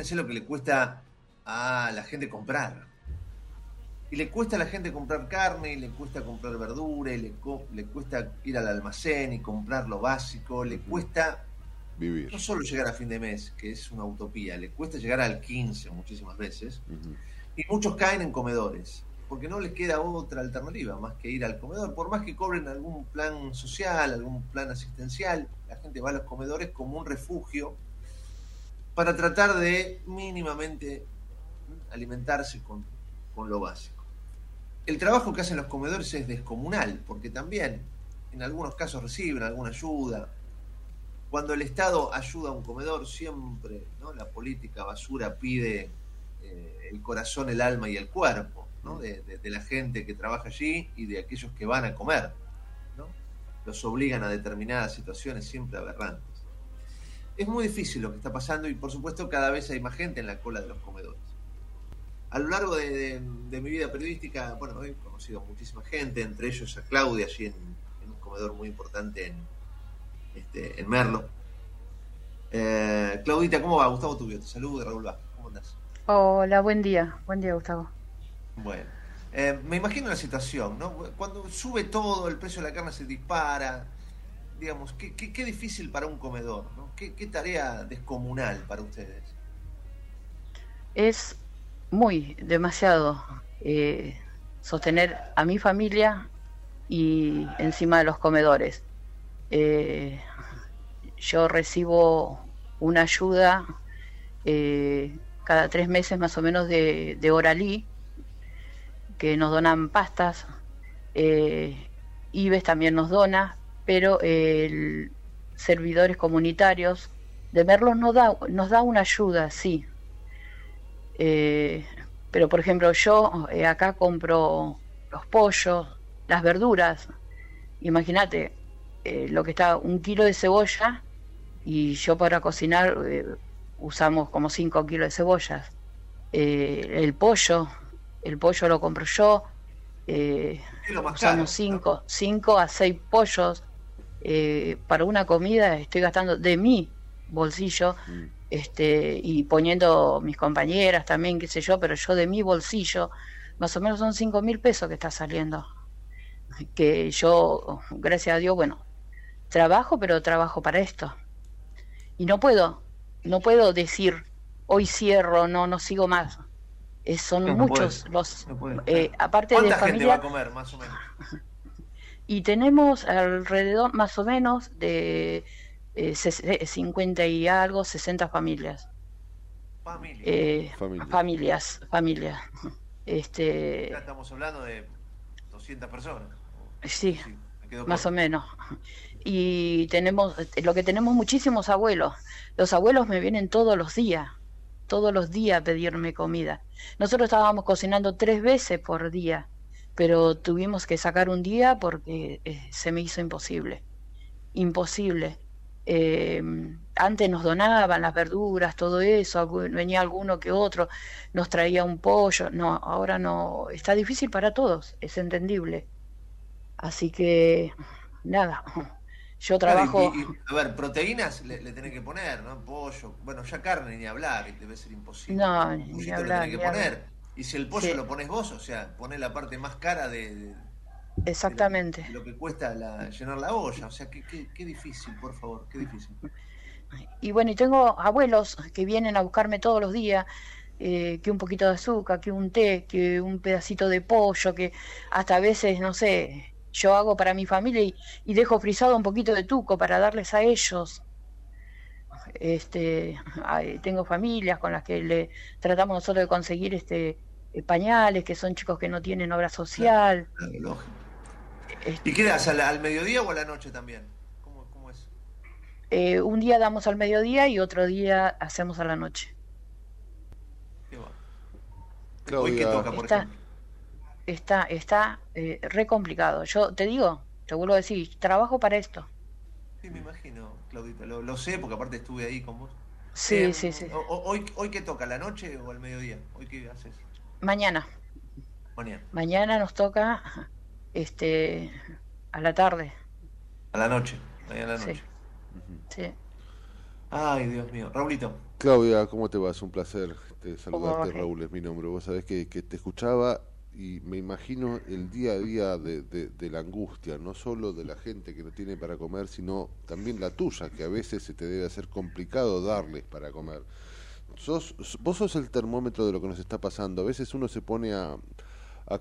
Imagínense lo que le cuesta a la gente comprar. Y le cuesta a la gente comprar carne, y le cuesta comprar verdura, y le, co- le cuesta ir al almacén y comprar lo básico, le cuesta Vivir. no solo llegar a fin de mes, que es una utopía, le cuesta llegar al 15 muchísimas veces. Y muchos caen en comedores, porque no les queda otra alternativa más que ir al comedor. Por más que cobren algún plan social, algún plan asistencial, la gente va a los comedores como un refugio para tratar de mínimamente alimentarse con, con lo básico. El trabajo que hacen los comedores es descomunal, porque también en algunos casos reciben alguna ayuda. Cuando el Estado ayuda a un comedor, siempre ¿no? la política basura pide eh, el corazón, el alma y el cuerpo de- de la gente que trabaja allí y de aquellos que van a comer. ¿no? Los obligan a determinadas situaciones siempre aberrantes. Es muy difícil lo que está pasando y por supuesto cada vez hay más gente en la cola de los comedores. A lo largo de, de- de mi vida periodística, bueno, he conocido a muchísima gente, entre ellos a Claudia allí en, en un comedor muy importante en, este, en Merlo. Eh, Claudita, ¿cómo va? Gustavo Tubio, te saludo de Raúl Vázquez. ¿Cómo andás? Hola, buen día. Buen día, Gustavo. Bueno, eh, me imagino la situación, ¿no? Cuando sube todo, el precio de la carne se dispara, digamos, qué, difícil para un comedor, ¿no? ¿Qué, tarea descomunal para ustedes? Es muy, demasiado eh, sostener a mi familia y encima de los comedores. Eh, yo recibo una ayuda eh, cada tres meses más o menos de, de Oralí, que nos donan pastas. Ives también nos dona, pero el servidores comunitarios de Merlos nos da, nos da una ayuda, sí. Eh, pero por ejemplo yo eh, acá compro los pollos, las verduras. Imagínate eh, lo que está un kilo de cebolla y yo para cocinar usamos como 5 kilos de cebollas. El pollo, el pollo lo compro yo. Usamos 5 cinco a 6 pollos. Eh, para una comida estoy gastando de mi bolsillo este y poniendo mis compañeras también, qué sé yo, pero yo de mi bolsillo, más o menos son 5 mil pesos que está saliendo. Que yo, gracias a Dios, bueno, trabajo, pero trabajo para esto. Y no puedo, no puedo decir, hoy cierro, no, no sigo más. Eh, son No, muchos los, no puedes. eh, aparte de ¿Cuánta gente va a comer, más o menos? Y tenemos alrededor más o menos de eh, ses- eh, 50 y algo, 60 familias. Familia. Eh, Familia. familias, familias. Este, Ya estamos hablando de 200 personas. sí, quedo más o menos. Y tenemos, lo que tenemos muchísimos abuelos. Los abuelos me vienen todos los días, todos los días a pedirme comida. Nosotros estábamos cocinando tres veces por día, pero tuvimos que sacar un día porque eh, se me hizo imposible. Imposible. Eh, antes nos donaban las verduras, todo eso, venía alguno que otro, nos traía un pollo. No, ahora no, está difícil para todos, es entendible. Así que, nada, yo trabajo... y- y, a ver, proteínas le, le tenés que poner, ¿no? Pollo. Bueno, ya carne ni hablar, debe ser imposible. No, ni hablar, le tenés que poner. hablar. Y si el pollo Sí. lo pones vos, o sea, pones la parte más cara de, de- Exactamente. de lo que cuesta la- llenar la olla. O sea, qué, qué, qué difícil, por favor, qué difícil. Y bueno, y tengo abuelos que vienen a buscarme todos los días, eh, que un poquito de azúcar, que un té, que un pedacito de pollo, que hasta a veces, no sé, yo hago para mi familia y, y dejo frisado un poquito de tuco para darles a ellos. Este, tengo familias con las que le tratamos nosotros de conseguir este pañales, que son chicos que no tienen obra social. Claro, lógico. Este, ¿Y qué das? ¿Al, al mediodía o a la noche también? ¿Cómo, cómo es? eh, un día damos al mediodía y otro día hacemos a la noche. ¿Qué va? Claudia. Hoy que toca, por Está, ejemplo. está, está eh, re complicado. Yo te digo, te vuelvo a decir, trabajo para esto. Sí, me imagino, Claudita. Lo, lo sé porque aparte estuve ahí con vos. Sí, Eh, sí, sí. o- o- hoy, ¿Hoy qué toca? ¿La noche o al mediodía? ¿Hoy qué haces? Mañana, Mañana. mañana nos toca este a la tarde. A la noche. Mañana a la Sí. noche. Sí. Ay, Dios mío. Raulito. Claudia, ¿cómo te va? Es un placer este, saludarte. Raúl, es mi nombre. Vos sabés que, que te escuchaba y me imagino el día a día de, de- de la angustia, no solo de la gente que no tiene para comer, sino también la tuya, que a veces se te debe hacer complicado darles para comer. Sos, vos sos el termómetro de lo que nos está pasando. A veces uno se pone a,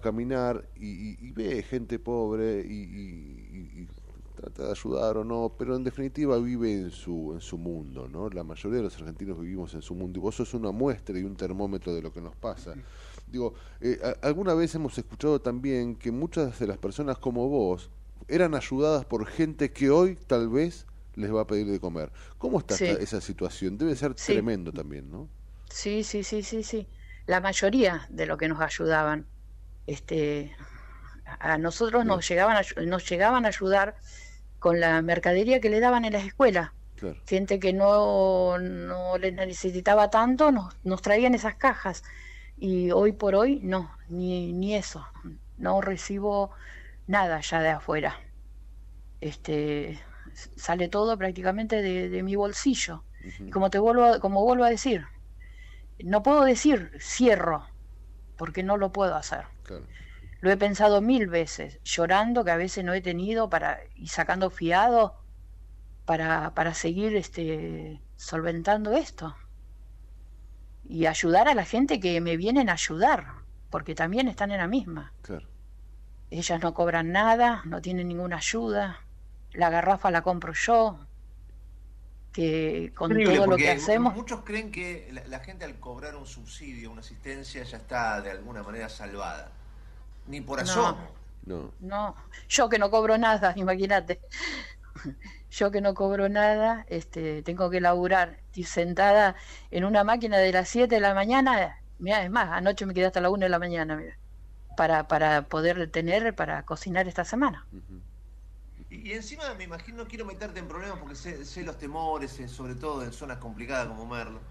caminar y, y- ve gente pobre y, y- trata de ayudar o no, pero en definitiva vive en su, en su mundo, ¿no? La mayoría de los argentinos vivimos en su mundo y vos sos una muestra y un termómetro de lo que nos pasa. Digo, eh, alguna vez hemos escuchado también que muchas de las personas como vos eran ayudadas por gente que hoy tal vez les va a pedir de comer. ¿Cómo está Sí. esa situación? Debe ser Sí. tremendo también, ¿no? Sí, sí, sí, sí, sí. La mayoría de lo que nos ayudaban, este, a nosotros nos llegaban a, nos llegaban a ayudar con la mercadería que le daban en las escuelas. Claro. Gente que no, no les necesitaba tanto, nos, nos traían esas cajas. Y hoy por hoy, no, ni, ni eso. No recibo nada ya de afuera. este, sale todo prácticamente de, de mi bolsillo. Y como te vuelvo, a- como vuelvo a decir, no puedo decir cierro, porque no lo puedo hacer. Claro. Lo he pensado mil veces, llorando que a veces no he tenido para y sacando fiado para, para seguir este, solventando esto. Y ayudar a la gente que me vienen a ayudar, porque también están en la misma. Claro. Ellas no cobran nada, no tienen ninguna ayuda. La garrafa la compro yo. Que con Increíble, todo lo que hacemos. Muchos creen que la, la gente al cobrar un subsidio, una asistencia, ya está de alguna manera salvada. Ni por asomo. No. No, yo que no cobro nada, imagínate. Yo que no cobro nada, este, tengo que laburar. Estoy sentada en una máquina de las 7 de la mañana. Mira, es más, anoche me quedé hasta la 1 de la mañana, mira, para, para poder tener, para cocinar esta semana. Y, y encima me imagino, no quiero meterte en problemas porque sé, sé los temores, eh, sobre todo en zonas complicadas como Merlo.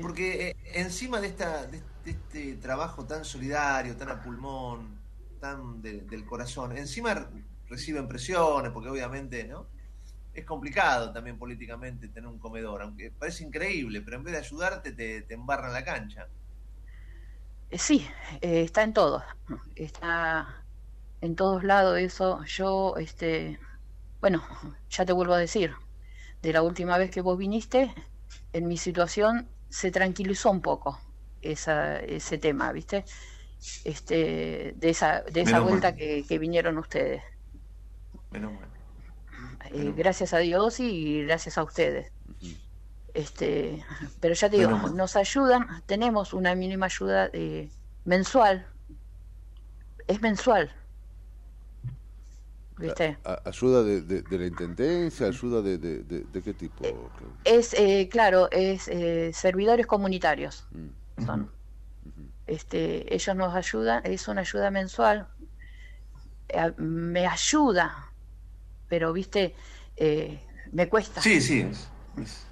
Porque eh, encima de, esta, de, de este trabajo tan solidario, tan a pulmón, tan de- del corazón, encima re- reciben presiones, porque obviamente, ¿no? Es complicado también políticamente tener un comedor, aunque parece increíble, pero en vez de ayudarte te, te embarran la cancha. Eh, Sí, eh, está en todo, está en todos lados eso. Yo, este, bueno, ya te vuelvo a decir, de la última vez que vos viniste, en mi situación se tranquilizó un poco esa, ese tema, ¿viste? Este, de esa, de esa Menos vuelta que, que vinieron ustedes. Menos mal. Eh, gracias a Dios y gracias a ustedes. Este, pero ya te digo, Menos nos ayudan, tenemos una mínima ayuda eh, mensual. Es mensual. ¿Viste? A- ¿Ayuda de, de- de la intendencia? ¿Ayuda de, de, de- de qué tipo? Claudia? Es, eh, claro, es eh, servidores comunitarios. Son. Este, ellos nos ayudan, es una ayuda mensual. Eh, me ayuda, pero viste, eh, me cuesta. Sí, sí. es- es-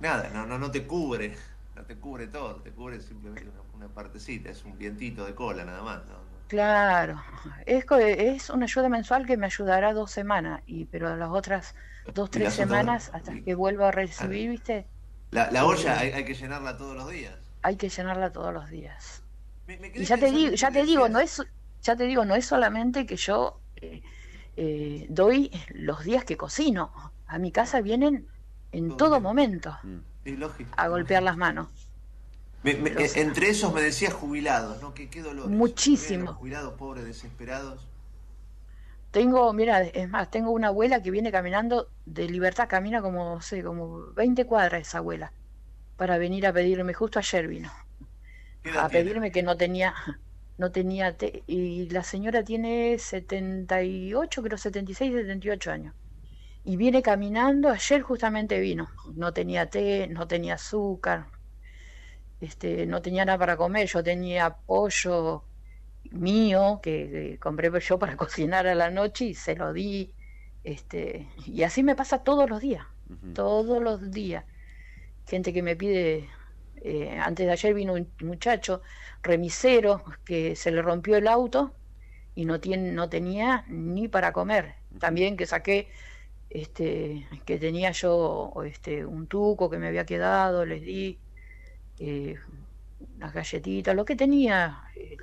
nada, no, no, no te cubre, no te cubre todo, te cubre simplemente una, una partecita, es un vientito de cola nada más. ¿no? Claro, es, es una ayuda mensual que me ayudará dos semanas, y pero las otras dos, ¿Y tres otras? semanas hasta que vuelva a recibir, ¿viste? La, la Eh, olla hay, hay que llenarla todos los días. Hay que llenarla todos los días. Me- me Y ya te digo, ya te digo, no es, ya te digo, no es solamente que yo eh, eh, doy los días que cocino. A mi casa vienen en todo momento lógico. a golpear las manos. Me- me- entre esos me decías jubilados, ¿no? Qué, qué dolor. Muchísimo. Los jubilados pobres, desesperados. Tengo, mira, es más, tengo una abuela que viene caminando de libertad, camina como, no sé, como 20 cuadras esa abuela, para venir a pedirme, justo ayer vino, ¿Qué edad a tiene? pedirme que no tenía, no tenía té, y la señora tiene 78, creo 76, 78 años, y viene caminando, ayer justamente vino, no tenía té, no tenía azúcar, este, no tenía nada para comer, yo tenía pollo mío que, compré yo para cocinar a la noche y se lo di, este, y así me pasa todos los días, todos los días. Gente que me pide, eh, antes de ayer vino un muchacho remisero que se le rompió el auto y no tiene, no tenía ni para comer. También que saqué, este, que tenía yo, este, un tuco que me había quedado, les di eh, unas galletitas, lo que tenía, eh,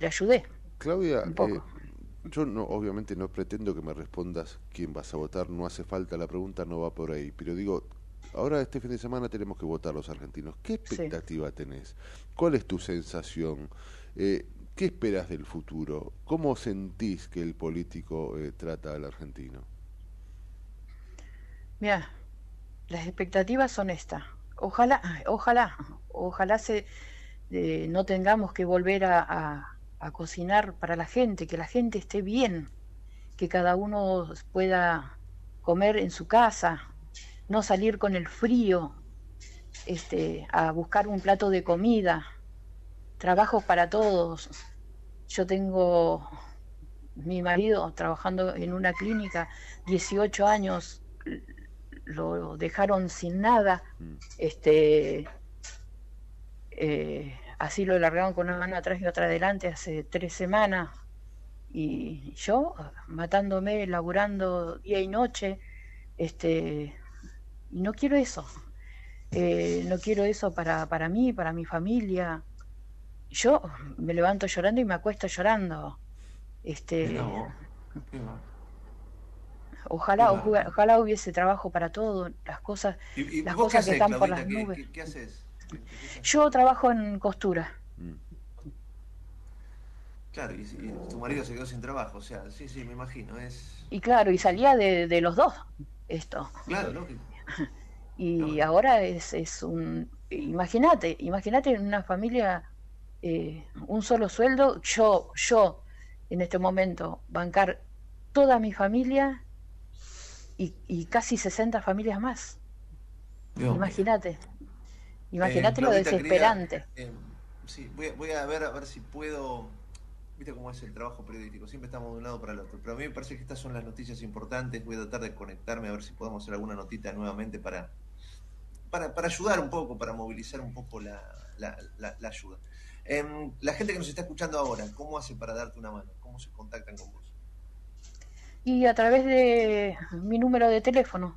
le ayudé. Claudia, Un poco. eh, yo no, obviamente no pretendo que me respondas quién vas a votar, no hace falta, la pregunta no va por ahí, pero digo, ahora este fin de semana tenemos que votar los argentinos. ¿Qué expectativa tenés? ¿Cuál es tu sensación? Eh, ¿Qué esperas del futuro? ¿Cómo sentís que el político eh, trata al argentino? Mira, las expectativas son estas. Ojalá, ojalá, ojalá se, eh, no tengamos que volver a, cocinar para la gente, que la gente esté bien, que cada uno pueda comer en su casa, no salir con el frío, este, a buscar un plato de comida, trabajos para todos. Yo tengo mi marido trabajando en una clínica, 18 años, lo dejaron sin nada, este, eh, así lo largaron con una mano atrás y otra adelante hace tres semanas y yo matándome, laburando día y noche, este, y no quiero eso. Eh, no quiero eso para, para mí, para mi familia. Yo me levanto llorando y me acuesto llorando. Este, ojalá, ojalá, ojalá hubiese trabajo para todo, las cosas, ¿Y, y las cosas que están por las ¿Qué, nubes. qué- qué haces? Yo trabajo en costura. Claro, y, y tu marido se quedó sin trabajo, o sea, sí, sí, me imagino, es... Y claro, y salía de, de los dos esto. Claro, lógico. Y ahora es, es un... Imagínate, imagínate en una familia eh, un solo sueldo, yo, yo en este momento bancar toda mi familia y, y casi 60 familias más. Imagínate. Imagínate Eh, lo desesperante. querida, eh, sí, voy, a- voy a ver a ver si puedo. Viste cómo es el trabajo periodístico, siempre estamos de un lado para el otro. Pero a mí me parece que estas son las noticias importantes. Voy a tratar de conectarme a ver si podemos hacer alguna notita nuevamente para, para, para ayudar un poco, para movilizar un poco la, la, la- la ayuda. Em, la gente que nos está escuchando ahora, ¿cómo hace para darte una mano? ¿Cómo se contactan con vos? Y a través de mi número de teléfono.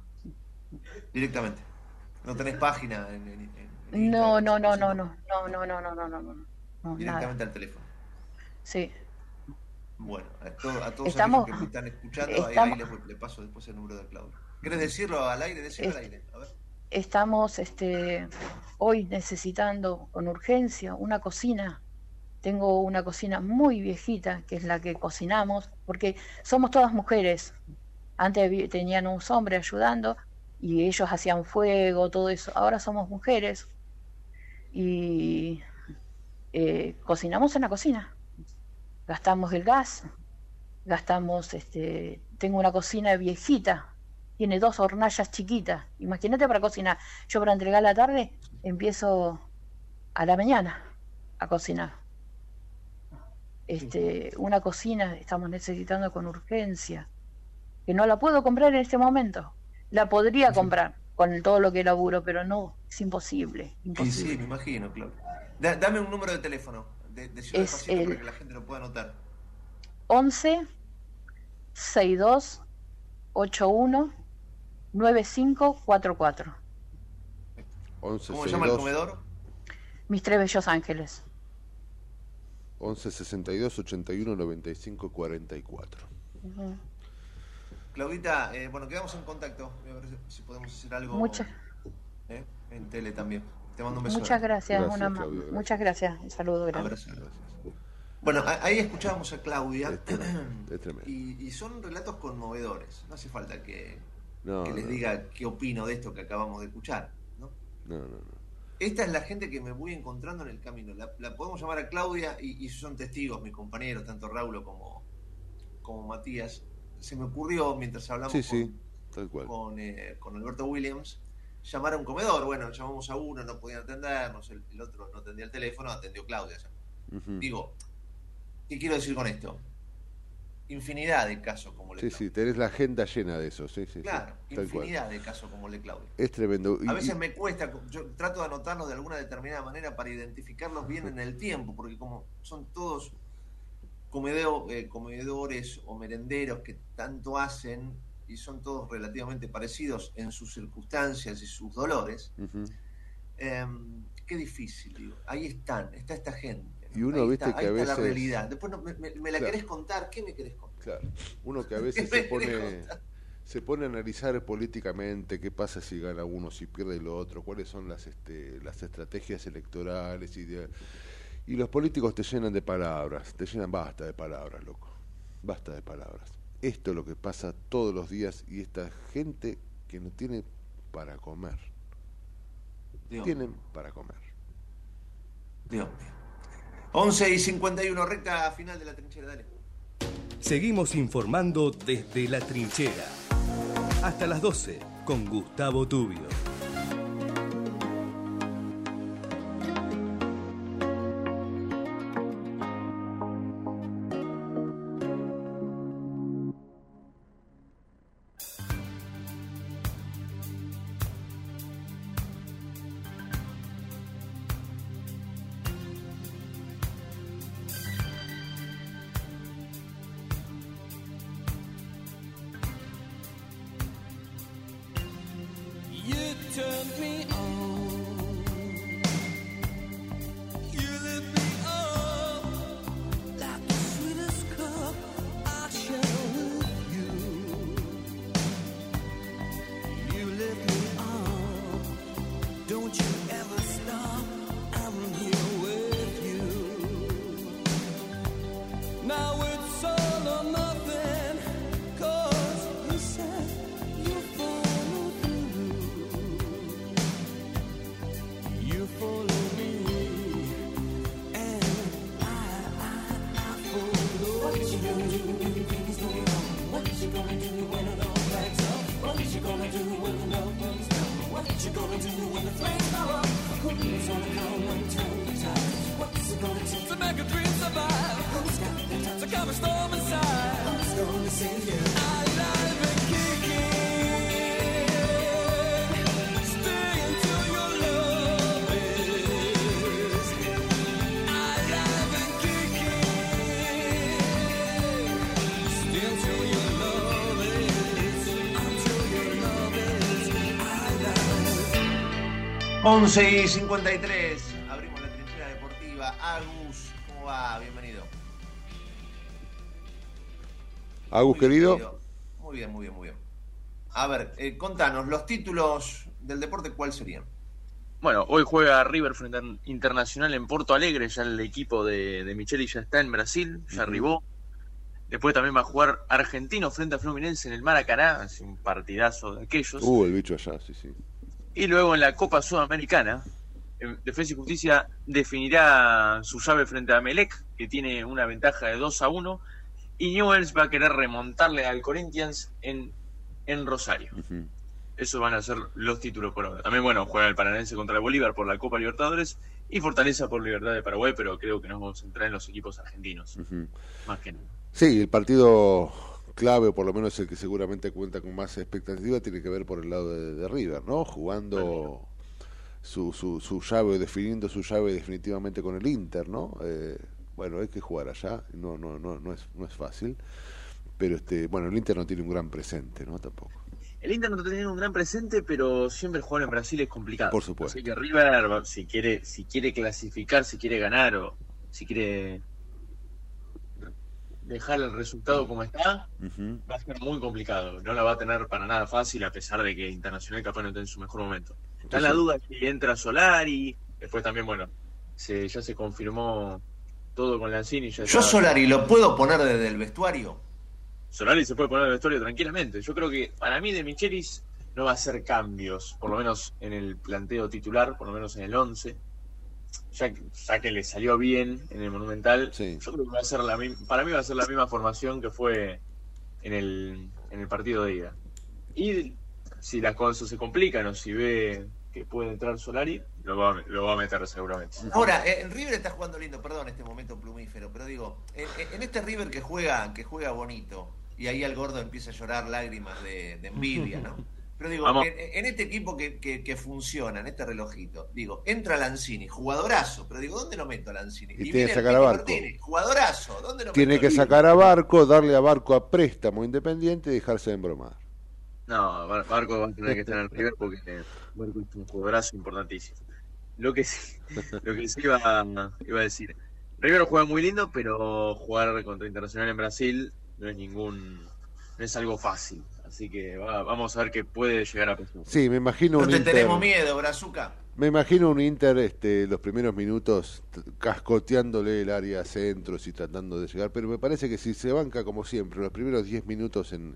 Directamente. ¿No tenés página en, en- en- No, no, no, no, no, no, no, no, no, no, no, no, no, nada. directamente al teléfono? Sí. Bueno, a, to- a todos Estamos- aquellos que me están escuchando, ahí, estamos- ahí les, le paso después el número de Claudio. ¿Querés decirlo al aire? Decirlo al aire. A ver. Estamos este, hoy necesitando con urgencia una cocina. Tengo una cocina muy viejita, que es la que cocinamos, porque somos todas mujeres. Antes tenían unos hombres ayudando y ellos hacían fuego, todo eso. Ahora somos mujeres y eh, cocinamos en la cocina. Gastamos el gas, gastamos, este, tengo una cocina viejita, tiene dos hornallas chiquitas. Imagínate para cocinar. Yo para entregar la tarde empiezo a la mañana a cocinar. Este, una cocina estamos necesitando con urgencia, que no la puedo comprar en este momento. La podría comprar con todo lo que laburo, pero no, es imposible. Imposible. sí, me imagino, Claudio. Da- dame un número de teléfono, de, de Ciudad Es Despacito, el- para que la gente lo pueda anotar. 11 62 81 9544. 11 ¿Cómo se llama el comedor? Mis tres bellos ángeles. 11 62 81 95 44. Ujú. Claudita, eh, bueno, quedamos en contacto. A ver si podemos hacer algo Muchas- eh, en tele también. Te mando un beso. Muchas gracias, Gracias, una gracias. muchas gracias. Un saludo grande. Abrazo. Bueno, ahí escuchábamos a Claudia Es tremendo. y, y son relatos conmovedores. No hace falta que, No, que les no. diga qué opino de esto que acabamos de escuchar. ¿no? No, no, no. Esta es la gente que me voy encontrando en el camino. La, la podemos llamar a Claudia y, y son testigos, mis compañeros, tanto Raúl como, como Matías. Se me ocurrió mientras hablamos Sí, con, sí, tal cual. con, eh, con Alberto Williams llamar a un comedor. Bueno, llamamos a uno, no podían atendernos, el, el otro no atendía el teléfono, atendió Claudia. Ujú. Digo, ¿qué quiero decir con esto? Infinidad de casos como el de Sí, Claudia. sí, tenés la agenda llena de eso, sí, sí. Claro, infinidad de casos como el de Claudia. Es tremendo. A veces y- me cuesta, yo trato de anotarlos de alguna determinada manera para identificarlos bien en el tiempo, porque como son todos eh, comedores o merenderos que tanto hacen y son todos relativamente parecidos en sus circunstancias y sus dolores, eh, qué difícil, digo. Ahí están, está esta gente. Y uno, ahí viste, está, que ahí a está la veces- realidad. Después no- me, me- me la Claro. querés contar, ¿qué me querés contar? Claro, uno que a veces ¿Qué se pone, se pone a analizar políticamente qué pasa si gana uno, si pierde el otro, cuáles son las, este, las estrategias electorales y de- y los políticos te llenan de palabras, te llenan basta de palabras, loco, basta de palabras. Esto es lo que pasa todos los días y esta gente que no tiene para comer, Dios tienen para comer. Dios mío. 11 y 51, recta final de la trinchera, dale. Seguimos informando desde la trinchera. Hasta las 12 con Gustavo Tubio. 11 y 53, abrimos la trinchera deportiva. Agus, ¿cómo va? Bienvenido. Agus, querido. Muy bien, muy bien, muy bien. A ver, eh, contanos, los títulos del deporte, ¿cuáles serían? Bueno, hoy juega River frente a Internacional en Porto Alegre, ya el equipo de, de Micheli ya está en Brasil, ya arribó. Después también va a jugar Argentino frente a Fluminense en el Maracaná, es un partidazo de aquellos. Uh, el bicho allá, sí, sí. Y luego en la Copa Sudamericana, en Defensa y Justicia definirá su llave frente a Melec, que tiene una ventaja de 2 a 1. Y Newells va a querer remontarle al Corinthians en, en Rosario. Esos van a ser los títulos por ahora. También, bueno, juega el Paranense contra el Bolívar por la Copa Libertadores y Fortaleza por Libertad de Paraguay, pero creo que nos vamos a centrar en los equipos argentinos. Más que nada. Sí, el partido clave, o por lo menos el que seguramente cuenta con más expectativa, tiene que ver por el lado de, de River, ¿no? Jugando su, su, su llave, definiendo su llave definitivamente con el Inter, ¿no? Eh, bueno, hay que jugar allá, no, no, no, no es, no es fácil, pero este, bueno, el Inter no tiene un gran presente, ¿no? Tampoco. El Inter no tiene un gran presente, pero siempre jugar en Brasil es complicado. Por supuesto. Así que River, si quiere, si quiere clasificar, si quiere ganar o si quiere dejar el resultado como está, va a ser muy complicado. No la va a tener para nada fácil, a pesar de que Internacional capaz no está en su mejor momento. Está en la duda si entra Solari, después también, bueno, se, ya se confirmó todo con Lanzini. Ya Yo está- Solari, ¿lo puedo poner desde el vestuario? Solari se puede poner el vestuario tranquilamente. Yo creo que para mí de Michelis no va a hacer cambios, por lo menos en el planteo titular, por lo menos en el 11. Ya, que- ya que le salió bien en el Monumental, yo creo que va a ser la mi- para mí va a ser la misma formación que fue en el, en el partido de ida. Y si las cosas se complican o si ve que puede entrar Solari, lo va, a- lo va a meter seguramente. Ahora, eh, en River está jugando lindo, perdón este momento plumífero, pero digo, en, en este River que juega, que juega bonito, y ahí al gordo empieza a llorar lágrimas de, de envidia, ¿no? Pero digo, Vamos. en, en este equipo que, que, que funciona, en este relojito, digo, entra Lanzini, jugadorazo, pero digo, ¿dónde lo meto a Lanzini? Y tiene viene que sacar a Barco. Martínez, jugadorazo, ¿dónde lo Tiene meto? que sacar a Barco, darle a Barco a préstamo independiente y dejarse de embromar. No, Bar- Barco va a tener que estar en el River porque Barco es un jugadorazo importantísimo. Lo que sí, lo que sí iba, a- iba a decir, River juega muy lindo, pero jugar contra Internacional en Brasil no es ningún, no es algo fácil. Así que va- vamos a ver qué puede llegar a pasar. Sí, me imagino No un te Inter. tenemos miedo, Brazuca. Me imagino un Inter este, los primeros minutos cascoteándole el área a centros y tratando de llegar, pero me parece que si se banca como siempre, los primeros 10 minutos en,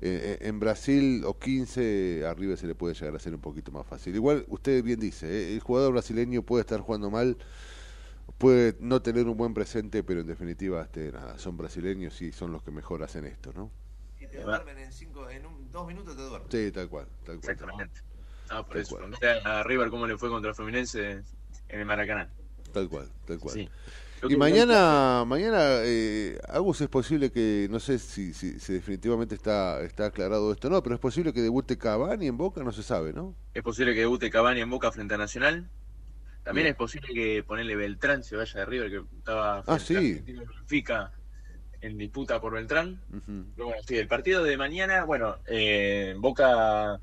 eh, en Brasil o 15, arriba se le puede llegar a ser un poquito más fácil. Igual usted bien dice, ¿eh? el jugador brasileño puede estar jugando mal, puede no tener un buen presente, pero en definitiva este, nada, son brasileños y son los que mejor hacen esto, ¿no? Y te duermen en, cinco, en un- dos minutos te duermen. Sí, tal cual. Tal cual. Exactamente. Ah, por Tal eso, a River cómo le fue contra Fluminense en el Maracaná. Tal cual, tal cual. Sí. Y mañana, mañana eh, Agus, es posible que, no sé si, si, si definitivamente está, está aclarado esto, no, pero es posible que debute Cavani en Boca, no se sabe, ¿no? Es posible que debute Cavani en Boca frente a Nacional. También Bien. es posible que ponerle Beltrán se vaya de River, que estaba Ah, frente sí. a Benfica en disputa por Beltrán. Ujú. Pero bueno, sí, el partido de mañana, bueno, eh, Boca,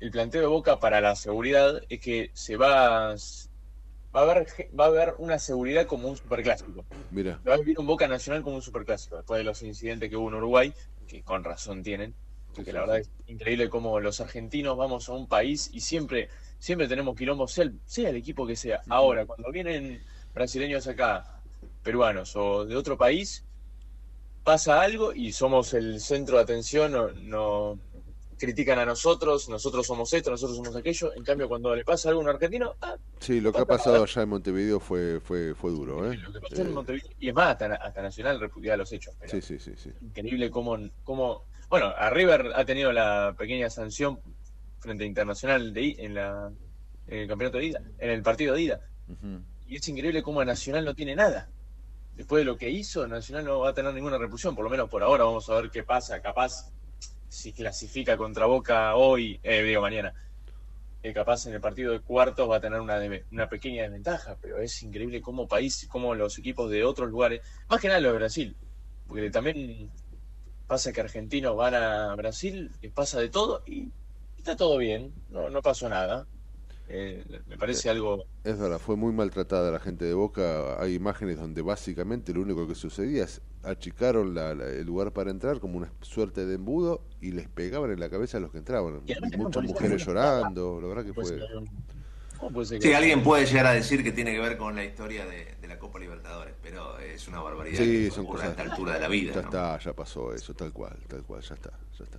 el planteo de Boca para la seguridad es que se va, va a haber, va a haber una seguridad como un superclásico. Mira, Va a vivir un Boca Nacional como un superclásico, después de los incidentes que hubo en Uruguay, que con razón tienen, porque la verdad es increíble cómo los argentinos vamos a un país y siempre, siempre tenemos el, sea el equipo que sea. Ahora, cuando vienen brasileños acá, peruanos o de otro país, pasa algo y somos el centro de atención, no, no critican a nosotros, nosotros somos esto, nosotros somos aquello, en cambio cuando le pasa algo a un argentino, ah, sí, lo que ha pasado allá en Montevideo fue, fue, fue duro, ¿eh? pasó en Montevideo, y es más, hasta, hasta Nacional repudiaba los hechos. pero- sí, sí, sí, sí. increíble cómo, cómo bueno a River ha tenido la pequeña sanción frente a Internacional de, en la en el campeonato de ida en el partido de ida y es increíble cómo a Nacional no tiene nada después de lo que hizo, Nacional no va a tener ninguna repulsión, por lo menos por ahora. Vamos a ver qué pasa. Capaz, si clasifica contra Boca hoy, eh, digo mañana, eh, capaz en el partido de cuartos va a tener una, de- una pequeña desventaja, pero es increíble cómo país, cómo los equipos de otros lugares, más que nada los de Brasil, porque también pasa que argentinos van a Brasil, pasa de todo y está todo bien, no, no pasó nada. Eh, me parece algo Es verdad, fue muy maltratada la gente de Boca. Hay imágenes donde básicamente lo único que sucedía es achicaron la- la- el lugar para entrar como una suerte de embudo y les pegaban en la cabeza a los que entraban. Y además Y muchas mujeres llorando, la verdad que fue... ¿Cómo puede ser Sí, alguien puede llegar a decir que tiene que ver con la historia de, de la Copa Libertadores, pero es una barbaridad Sí, que son cosas... a esta altura de la vida. Ya ¿no? está, ya pasó eso, tal cual, tal cual, ya está, ya está.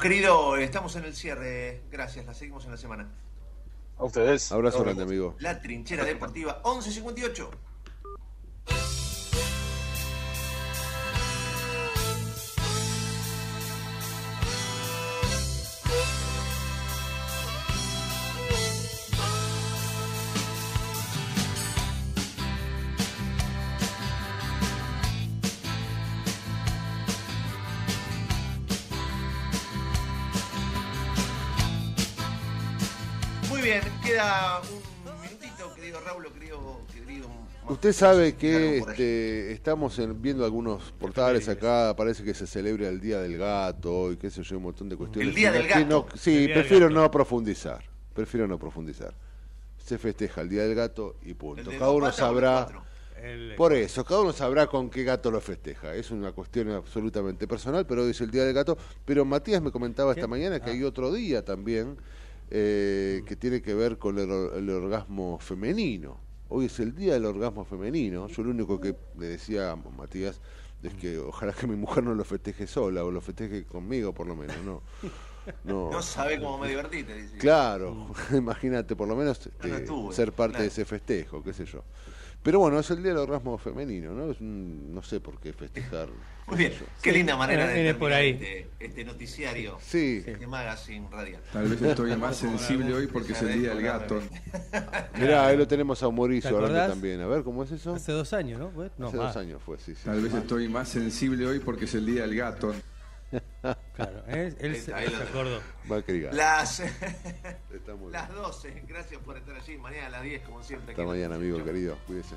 Querido, estamos en el cierre. Gracias, la seguimos en la semana. A ustedes. Abrazo grande, amigo. La trinchera deportiva 1158. Queda un minutito, querido Raúl, querido, querido Usted sabe que este, estamos en- viendo algunos portales acá, parece que se celebra el Día del Gato y qué sé yo, un montón de cuestiones. El Día del Gato. no- sí, prefiero Gato. no profundizar, prefiero no profundizar. Se festeja el Día del Gato y punto. Cada uno sabrá... Por eso, cada uno sabrá con qué gato lo festeja. Es una cuestión absolutamente personal, pero hoy es el Día del Gato. Pero Matías me comentaba esta mañana que hay otro día también eh, que tiene que ver con el, el orgasmo femenino. Hoy es el Día del Orgasmo Femenino. Yo lo único que le decía a Matías es que ojalá que mi mujer no lo festeje sola o lo festeje conmigo por lo menos. No, no, No sabe cómo me divertí, te dice. Claro, imagínate, por lo menos este, no estuve, ser parte claro. de ese festejo, qué sé yo. Pero bueno, es el día del orgasmo femenino, ¿no? Es un- no sé por qué festejar. Muy bien, qué linda manera de viene por terminar ahí. este, este noticiario Sí. de Magazine Radial. Tal vez estoy más sensible hoy porque es el día del gato. Mirá, ahí lo tenemos a ¿Te Mauricio hablando también. A ver, ¿cómo es eso? Hace dos años, ¿no? Fue- No, Hace más. dos años fue, sí, sí. Tal vez estoy más sensible hoy porque es el día del gato. Claro, ¿eh? él se, se acordó. Las, Está muy bien. las 12, gracias por estar allí. Mañana a las 10, como siempre. Hasta mañana, amigo querido. Cuídese.